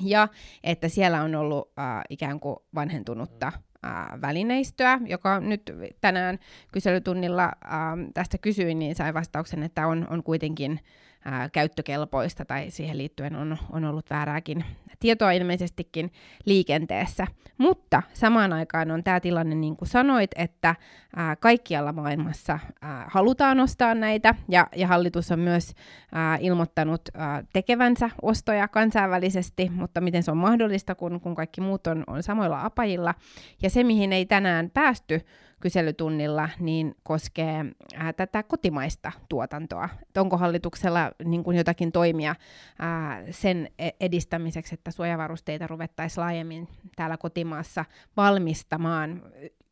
ja että siellä on ollut ää, ikään kuin vanhentunutta ää, välineistöä, joka nyt tänään kyselytunnilla ää, tästä kysyin, niin sai vastauksen, että on, on kuitenkin ää, käyttökelpoista tai siihen liittyen on, on ollut väärääkin tietoa ilmeisestikin liikenteessä. Mutta samaan aikaan on tämä tilanne, niin kuin sanoit, että ää, kaikkialla maailmassa ää, halutaan ostaa näitä ja, ja hallitus on myös ää, ilmoittanut ää, tekevänsä ostoja kansainvälisesti, mutta miten se on mahdollista, kun, kun kaikki muut on, on samoilla apajilla. Ja se, mihin ei tänään päästy, kyselytunnilla, niin koskee ää, tätä kotimaista tuotantoa. Et onko hallituksella niin kuin jotakin toimia ää, sen e-, edistämiseksi, että suojavarusteita ruvettaisiin laajemmin täällä kotimaassa valmistamaan?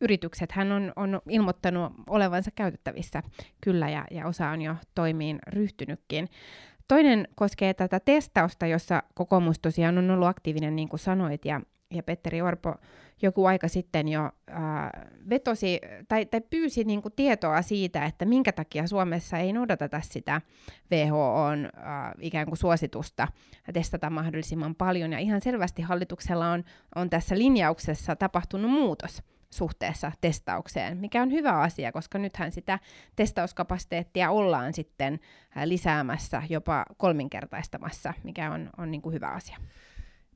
Yritykset hän on, on ilmoittanut olevansa käytettävissä kyllä, ja, ja osa on jo toimiin ryhtynytkin. Toinen koskee tätä testausta, jossa kokoomus tosiaan on ollut aktiivinen, niin kuin sanoit, ja, ja Petteri Orpo joku aika sitten jo ää, vetosi tai, tai pyysi niin kuin tietoa siitä, että minkä takia Suomessa ei noudateta sitä WHOn ää, ikään kuin suositusta testata mahdollisimman paljon. Ja ihan selvästi hallituksella on, on tässä linjauksessa tapahtunut muutos suhteessa testaukseen, mikä on hyvä asia, koska nythän sitä testauskapasiteettia ollaan sitten lisäämässä, jopa kolminkertaistamassa, mikä on, on niin kuin hyvä asia.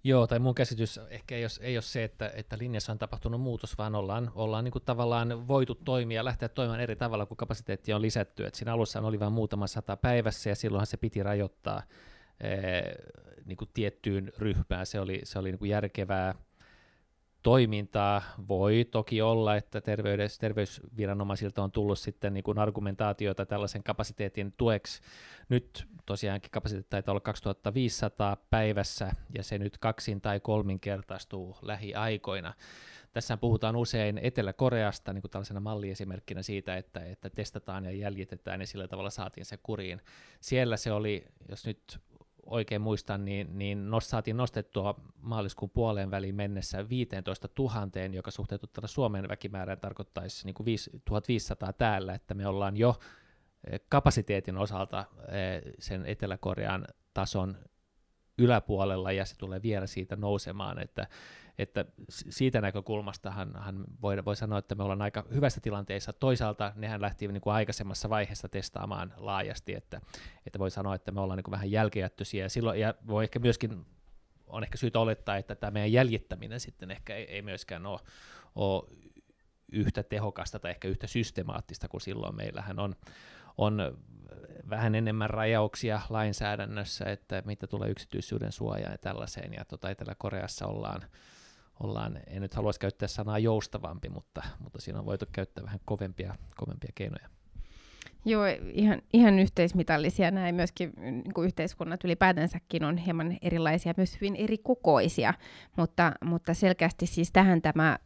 Joo, tai mun käsitys ehkä ei ole, ei ole se, että, että linjassa on tapahtunut muutos, vaan ollaan, ollaan niin kuin tavallaan voitu toimia, lähteä toimimaan eri tavalla, kun kapasiteetti on lisätty. Et siinä alussa oli vain muutama sata päivässä, ja silloinhan se piti rajoittaa ee, niin kuin tiettyyn ryhmään. Se oli, se oli niin kuin järkevää toimintaa. Voi toki olla, että terveys, terveysviranomaisilta on tullut sitten niin kuin argumentaatiota tällaisen kapasiteetin tueksi. Nyt tosiaankin kapasiteetti taitaa olla 2500 päivässä, ja se nyt kaksin tai kolminkertaistuu lähiaikoina. Tässä puhutaan usein Etelä-Koreasta niin kuin tällaisena malliesimerkkinä siitä, että, että testataan ja jäljitetään ja sillä tavalla saatiin se kuriin. Siellä se oli, jos nyt oikein muistan, niin, niin nost, saatiin nostettua maaliskuun puoleen väliin mennessä 15 000, joka suhteutettuna Suomen väkimäärään tarkoittaisi niin kuin 1500 täällä, että me ollaan jo eh, kapasiteetin osalta eh, sen Etelä-Korean tason yläpuolella ja se tulee vielä siitä nousemaan, että että siitä näkökulmasta hän voi, voi sanoa, että me ollaan aika hyvässä tilanteessa. Toisaalta nehän lähti niin kuin aikaisemmassa vaiheessa testaamaan laajasti, että, että voi sanoa, että me ollaan niin kuin vähän jälkijättöisiä. Ja, silloin, ja voi ehkä myöskin, on ehkä syytä olettaa, että tämä meidän jäljittäminen sitten ehkä ei, ei myöskään ole, ole yhtä tehokasta tai ehkä yhtä systemaattista kuin silloin. Meillähän on, on vähän enemmän rajauksia lainsäädännössä, että mitä tulee yksityisyyden suojaan ja tällaiseen, ja tuota Etelä-Koreassa ollaan, ollaan, en nyt haluaisi käyttää sanaa joustavampi, mutta, mutta siinä on voitu käyttää vähän kovempia, kovempia keinoja. Joo, ihan, ihan yhteismitallisia. Näin myöskin niin kuin yhteiskunnat ylipäätänsäkin on hieman erilaisia, myös hyvin eri kokoisia, mutta, mutta selkeästi siis tähän tämä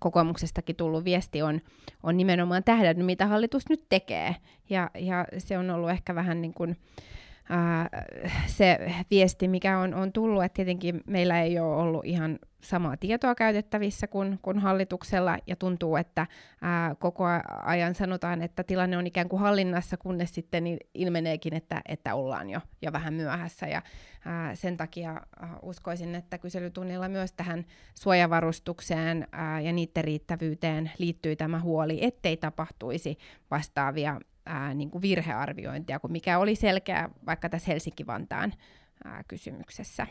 kokoomuksestakin tullut viesti on, on nimenomaan tähdännyt, mitä hallitus nyt tekee, ja, ja se on ollut ehkä vähän niin kuin, se viesti, mikä on, on tullut, että tietenkin meillä ei ole ollut ihan samaa tietoa käytettävissä kuin, kuin hallituksella, ja tuntuu, että ää, koko ajan sanotaan, että tilanne on ikään kuin hallinnassa, kunnes sitten ilmeneekin, että, että ollaan jo, jo vähän myöhässä, ja ää, sen takia ää, uskoisin, että kyselytunnilla myös tähän suojavarustukseen ää, ja niiden riittävyyteen liittyy tämä huoli, ettei tapahtuisi vastaavia ää, niin kuin virhearviointia, kuin mikä oli selkeä vaikka tässä Helsinki-Vantaan ää, kysymyksessä.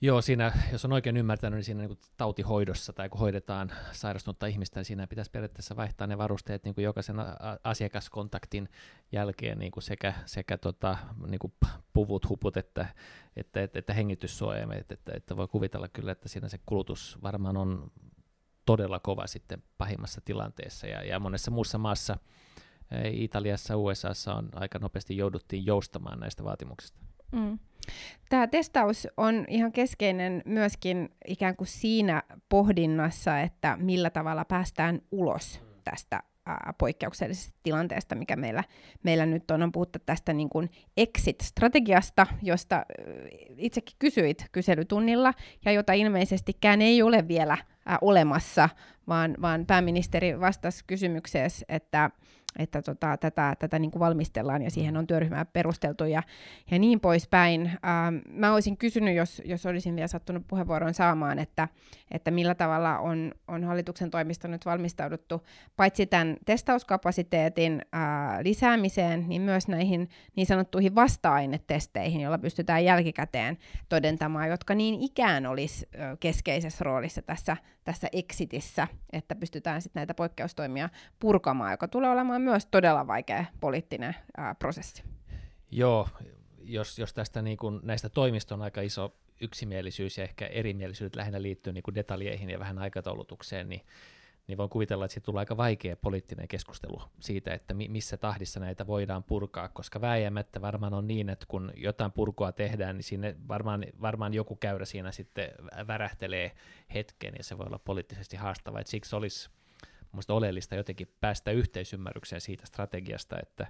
Joo, siinä, jos on oikein ymmärtänyt, niin siinä niin tautihoidossa tai kun hoidetaan sairastunutta ihmistä, niin siinä pitäisi periaatteessa vaihtaa ne varusteet niin kuin jokaisen asiakaskontaktin jälkeen niin kuin sekä, sekä tota, niin kuin puvut, huput että, että, että, että hengityssuojaimet, että, että, että voi kuvitella kyllä, että siinä se kulutus varmaan on todella kova sitten pahimmassa tilanteessa ja, ja monessa muussa maassa Italiassa, USAssa on aika nopeasti jouduttiin joustamaan näistä vaatimuksista. Mm. Tämä testaus on ihan keskeinen myöskin ikään kuin siinä pohdinnassa, että millä tavalla päästään ulos tästä poikkeuksellisesta tilanteesta, mikä meillä, meillä nyt on. On puhuttu tästä niin kuin exit-strategiasta, josta itsekin kysyit kyselytunnilla, ja jota ilmeisestikään ei ole vielä ää, olemassa, vaan, vaan pääministeri vastasi kysymykseen, että että tota, tätä, tätä niin kuin valmistellaan ja siihen on työryhmää perusteltu ja, ja niin poispäin. Ähm, mä olisin kysynyt, jos, jos olisin vielä sattunut puheenvuoron saamaan, että, että millä tavalla on, on hallituksen toimista nyt valmistauduttu paitsi tämän testauskapasiteetin äh, lisäämiseen, niin myös näihin niin sanottuihin vasta-ainetesteihin, joilla pystytään jälkikäteen todentamaan, jotka niin ikään olisi keskeisessä roolissa tässä, tässä exitissä, että pystytään sitten näitä poikkeustoimia purkamaan, joka tulee olemaan myös todella vaikea poliittinen ää, prosessi. Joo, jos, jos tästä niin kun, näistä toimista on aika iso yksimielisyys ja ehkä erimielisyys lähinnä liittyy niin detaljeihin ja vähän aikataulutukseen, niin, niin voin kuvitella, että siitä tulee aika vaikea poliittinen keskustelu siitä, että mi- missä tahdissa näitä voidaan purkaa, koska vääjäämättä varmaan on niin, että kun jotain purkua tehdään, niin sinne varmaan, varmaan joku käyrä siinä sitten värähtelee hetken ja se voi olla poliittisesti haastava, että siksi olisi Mielestäni oleellista jotenkin päästä yhteisymmärrykseen siitä strategiasta, että,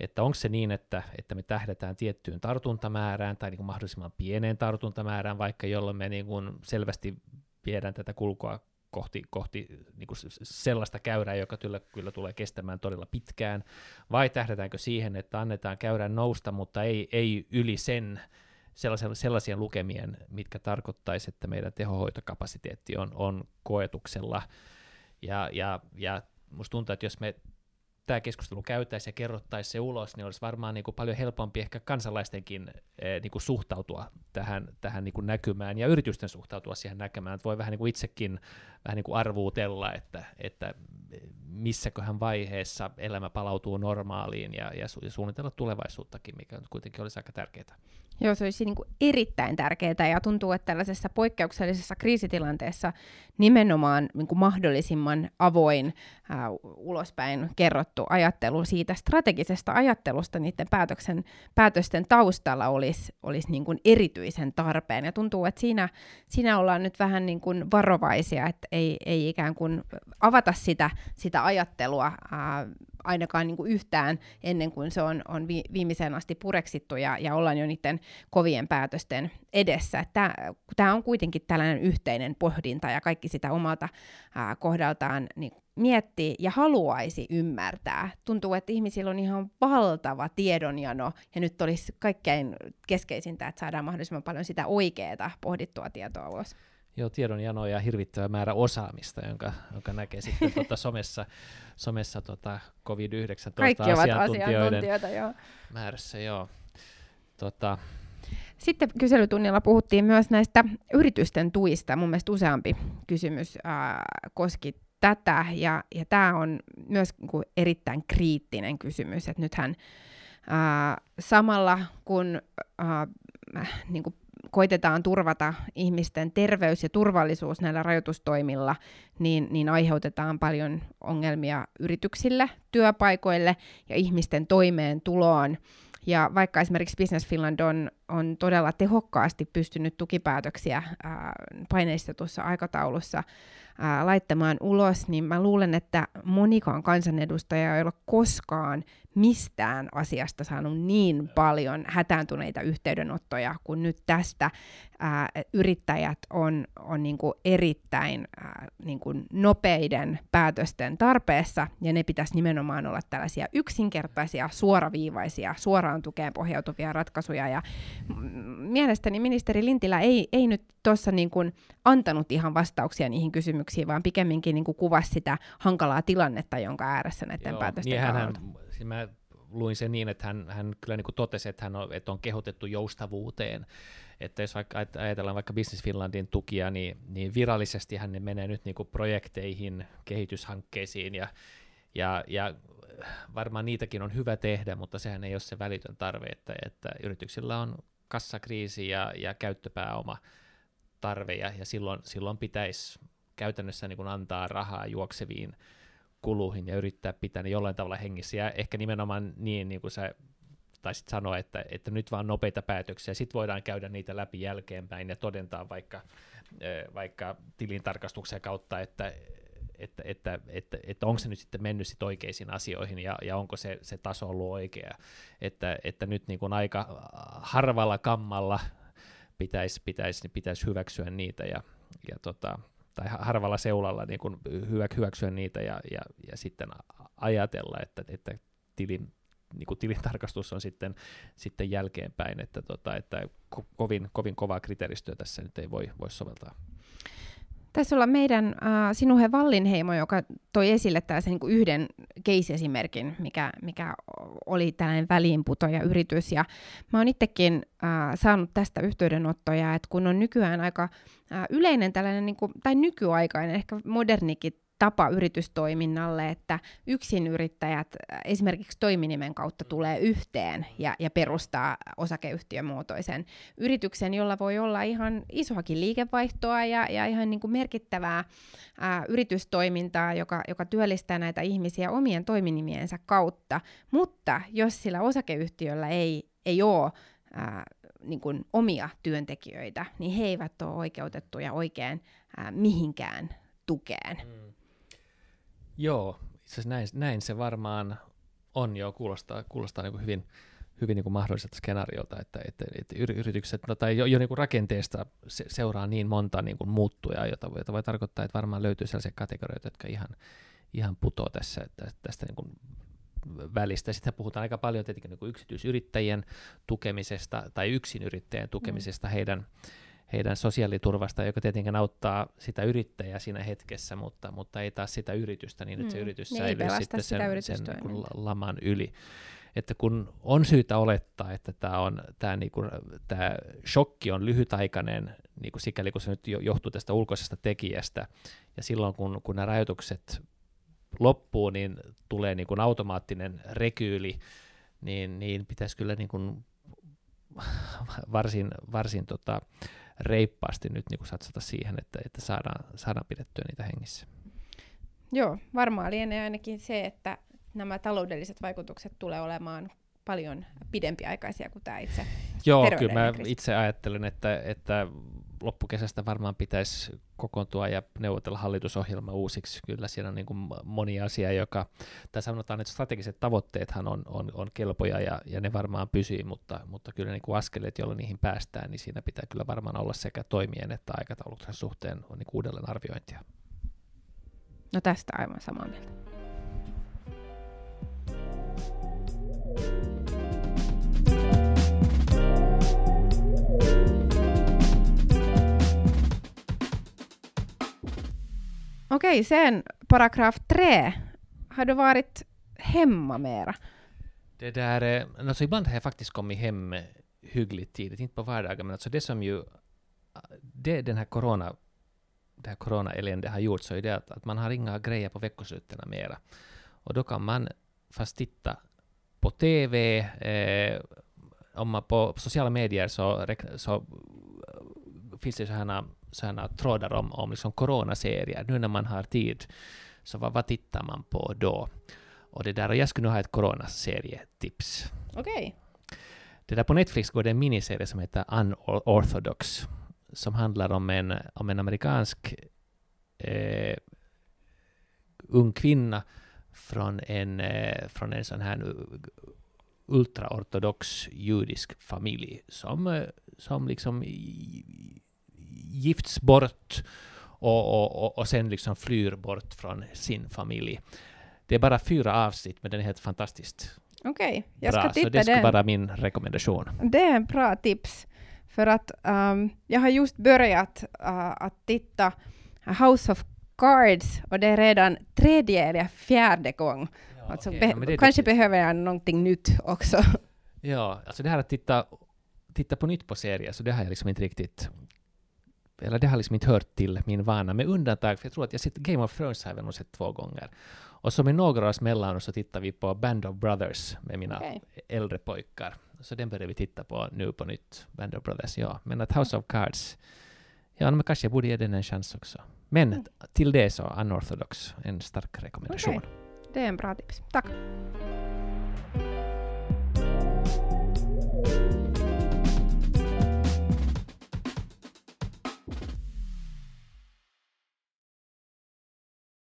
että onko se niin, että, että me tähdetään tiettyyn tartuntamäärään tai niin kuin mahdollisimman pieneen tartuntamäärään, vaikka jolloin me niin kuin selvästi viedään tätä kulkua kohti, kohti niin kuin sellaista käyrää, joka kyllä, kyllä tulee kestämään todella pitkään, vai tähdetäänkö siihen, että annetaan käyrän nousta, mutta ei, ei yli sen sellaisen, sellaisien lukemien, mitkä tarkoittaisi, että meidän tehohoitokapasiteetti on, on koetuksella? Ja, ja, ja musta tuntuu, että jos me tämä keskustelu käytäisiin ja kerrottaisiin se ulos, niin olisi varmaan niin kuin paljon helpompi ehkä kansalaistenkin eh, niin kuin suhtautua tähän, tähän niin kuin näkymään ja yritysten suhtautua siihen näkemään. Että voi vähän niin kuin itsekin vähän niin kuin arvuutella, että, että missäköhän vaiheessa elämä palautuu normaaliin ja, ja, su- ja suunnitella tulevaisuuttakin, mikä kuitenkin olisi aika tärkeää. Joo, se olisi niin kuin erittäin tärkeää ja tuntuu, että tällaisessa poikkeuksellisessa kriisitilanteessa nimenomaan niin kuin mahdollisimman avoin äh, ulospäin kerrottu ajattelu siitä strategisesta ajattelusta niiden päätöksen, päätösten taustalla olisi, olisi niin kuin erityisen tarpeen. Ja tuntuu, että siinä, siinä ollaan nyt vähän niin kuin varovaisia, että ei, ei ikään kuin avata sitä, sitä ajattelua äh, ainakaan niin kuin yhtään ennen kuin se on, on vi, viimeiseen asti pureksittu ja, ja ollaan jo niiden kovien päätösten edessä. Tämä on kuitenkin tällainen yhteinen pohdinta ja kaikki sitä omalta ää, kohdaltaan niin miettii ja haluaisi ymmärtää. Tuntuu, että ihmisillä on ihan valtava tiedonjano, ja nyt olisi kaikkein keskeisintä, että saadaan mahdollisimman paljon sitä oikeaa pohdittua tietoa ulos. Joo, tiedonjano ja hirvittävä määrä osaamista, jonka, jonka näkee sitten tuota somessa, somessa tuota COVID-19 Kaikki asiantuntijoiden joo. määrässä. Joo. Tota, sitten kyselytunnilla puhuttiin myös näistä yritysten tuista. Mun mielestä useampi kysymys ää, koski tätä, ja, ja tämä on myös niin erittäin kriittinen kysymys, että nythän ää, samalla kun ää, niin kuin koitetaan turvata ihmisten terveys ja turvallisuus näillä rajoitustoimilla, niin, niin aiheutetaan paljon ongelmia yrityksille, työpaikoille ja ihmisten toimeentuloon. Ja vaikka esimerkiksi Business Finland on, on todella tehokkaasti pystynyt tukipäätöksiä ää, paineistetussa aikataulussa ää, laittamaan ulos, niin mä luulen, että monikaan kansanedustaja ei ole koskaan mistään asiasta saanut niin paljon hätääntyneitä yhteydenottoja kuin nyt tästä. Ää, yrittäjät on, on niin kuin erittäin ää, niin kuin nopeiden päätösten tarpeessa, ja ne pitäisi nimenomaan olla tällaisia yksinkertaisia, suoraviivaisia, suoraan tukeen pohjautuvia ratkaisuja. Ja mielestäni ministeri Lintilä ei, ei nyt tuossa niin kuin antanut ihan vastauksia niihin kysymyksiin, vaan pikemminkin niin kuin kuvasi sitä hankalaa tilannetta, jonka ääressä näiden Joo, päätösten niin hän, siis mä luin sen niin, että hän, hän kyllä niin kuin totesi, että, hän on, että on kehotettu joustavuuteen. Että jos vaikka ajatellaan vaikka Business Finlandin tukia, niin, niin virallisesti hän ne menee nyt niin kuin projekteihin, kehityshankkeisiin ja, ja, ja varmaan niitäkin on hyvä tehdä, mutta sehän ei ole se välitön tarve, että, että yrityksillä on kassakriisi ja, ja käyttöpääoma tarve ja, ja silloin, silloin pitäisi käytännössä niin kuin antaa rahaa juokseviin kuluihin ja yrittää pitää ne jollain tavalla hengissä. Ja ehkä nimenomaan niin, niin kuin sä taisit sanoa, että, että nyt vaan nopeita päätöksiä, sitten voidaan käydä niitä läpi jälkeenpäin ja todentaa vaikka, vaikka tilintarkastuksen kautta, että, että, että, että, että onko se nyt sitten mennyt sit oikeisiin asioihin ja, ja onko se, se taso ollut oikea. Että, että nyt niin kuin aika harvalla kammalla pitäisi, pitäisi, pitäisi hyväksyä niitä ja, ja tota, tai harvalla seulalla niin kuin hyväksyä niitä ja, ja, ja sitten ajatella, että, että tilin, niin kuin tilintarkastus on sitten, sitten jälkeenpäin, että, tota, että kovin, kovin kovaa kriteeristöä tässä nyt ei voi, voi soveltaa. Tässä olla meidän äh, Sinuhe Vallinheimo, joka toi esille tällaisen niin yhden case-esimerkin, mikä, mikä oli tällainen väliinputoja yritys. Ja mä oon itsekin äh, saanut tästä yhteydenottoja, että kun on nykyään aika äh, yleinen tällainen, niin kuin, tai nykyaikainen, ehkä modernikin tapa yritystoiminnalle, että yksinyrittäjät äh, esimerkiksi toiminimen kautta tulee yhteen ja, ja perustaa osakeyhtiömuotoisen yrityksen, jolla voi olla ihan isoakin liikevaihtoa ja, ja ihan niin kuin merkittävää ää, äh, yritystoimintaa, joka, joka työllistää näitä ihmisiä omien toiminimiensä kautta. Mutta jos sillä osakeyhtiöllä ei, ei ole ää, äh, niin kuin omia työntekijöitä, niin he eivät ole oikeutettuja oikein ää, mihinkään tukeen. Mm. Joo, itse asiassa näin, näin se varmaan on jo, kuulostaa, kuulostaa niin hyvin, hyvin niin kuin mahdolliselta skenaariolta, että, että, että yritykset no, tai jo, jo niin kuin rakenteesta se, seuraa niin monta niin kuin muuttuja, jota, jota voi tarkoittaa, että varmaan löytyy sellaisia kategorioita, jotka ihan, ihan putoo tässä, että tästä niin kuin välistä. Sitten puhutaan aika paljon tietenkin niin kuin yksityisyrittäjien tukemisesta tai yksinyrittäjien tukemisesta mm. heidän heidän sosiaaliturvasta, joka tietenkin auttaa sitä yrittäjää siinä hetkessä, mutta, mutta ei taas sitä yritystä niin, että se mm. yritys mm, säilyy sitten sen, sen niin laman yli. Että kun on syytä olettaa, että tämä, on, tämä, niin kuin, tämä shokki on lyhytaikainen, niin kuin sikäli kun se nyt johtuu tästä ulkoisesta tekijästä, ja silloin kun, kun nämä rajoitukset loppuu, niin tulee niin kuin automaattinen rekyyli, niin, niin pitäisi kyllä niin kuin varsin, varsin tota, reippaasti nyt niin kuin satsata siihen, että, että saadaan, saadaan pidettyä niitä hengissä. Joo, varmaan lienee ainakin se, että nämä taloudelliset vaikutukset tulee olemaan paljon pidempiaikaisia kuin tämä itse Joo, kyllä mä itse ajattelen, että, että loppukesästä varmaan pitäisi kokoontua ja neuvotella hallitusohjelma uusiksi. Kyllä siinä on niin kuin moni asia, joka, tai sanotaan, että strategiset tavoitteethan on, on, on kelpoja ja, ja ne varmaan pysyy, mutta, mutta kyllä niin kuin askeleet, joilla niihin päästään, niin siinä pitää kyllä varmaan olla sekä toimien että aikatauluksen suhteen on niin uudelleen arviointia. No tästä aivan samaa mieltä. Okej, sen paragraf 3. Har du varit hemma mera? Det där, eh, alltså ibland har jag faktiskt kommit hem hyggligt tidigt, inte på vardagar, men alltså det som ju ah, det den här corona det här corona har gjort så är det att, att man har inga grejer på veckosluten mera. Och då kan man fast titta på TV, eh, om man på sociala medier så, så finns det sådana, sådana trådar om, om liksom coronaserier. Nu när man har tid, så vad, vad tittar man på då? Och det där, och jag skulle nu ha ett coronaserietips. Okej. Okay. Det där på Netflix går det en miniserie som heter Unorthodox, som handlar om en, om en amerikansk eh, ung kvinna från en, eh, från en sån här ultraortodox judisk familj som, eh, som liksom gifts bort och, och, och, och sen liksom flyr bort från sin familj. Det är bara fyra avsnitt, men den är helt fantastiskt Okej, okay, jag ska bra. titta. Så det skulle vara min rekommendation. Det är en bra tips. För att um, jag har just börjat uh, att titta House of Cards och det är redan tredje eller fjärde gång. Ja, alltså okay. be ja, kanske det... behöver jag någonting nytt också. Ja, alltså det här att titta, titta på nytt på serier, så det har jag liksom inte riktigt eller det har liksom inte hört till min vana, med undantag för jag tror att jag sett Game of Thrones har jag nog sett två gånger. Och så med några års mellanrum så tittar vi på Band of Brothers med mina okay. äldre pojkar. Så den börjar vi titta på nu på nytt, Band of Brothers, ja. Men att House of Cards, ja, men kanske jag borde ge den en chans också. Men mm. till det så Unorthodox, en stark rekommendation. Okay. Det är en bra tips. Tack.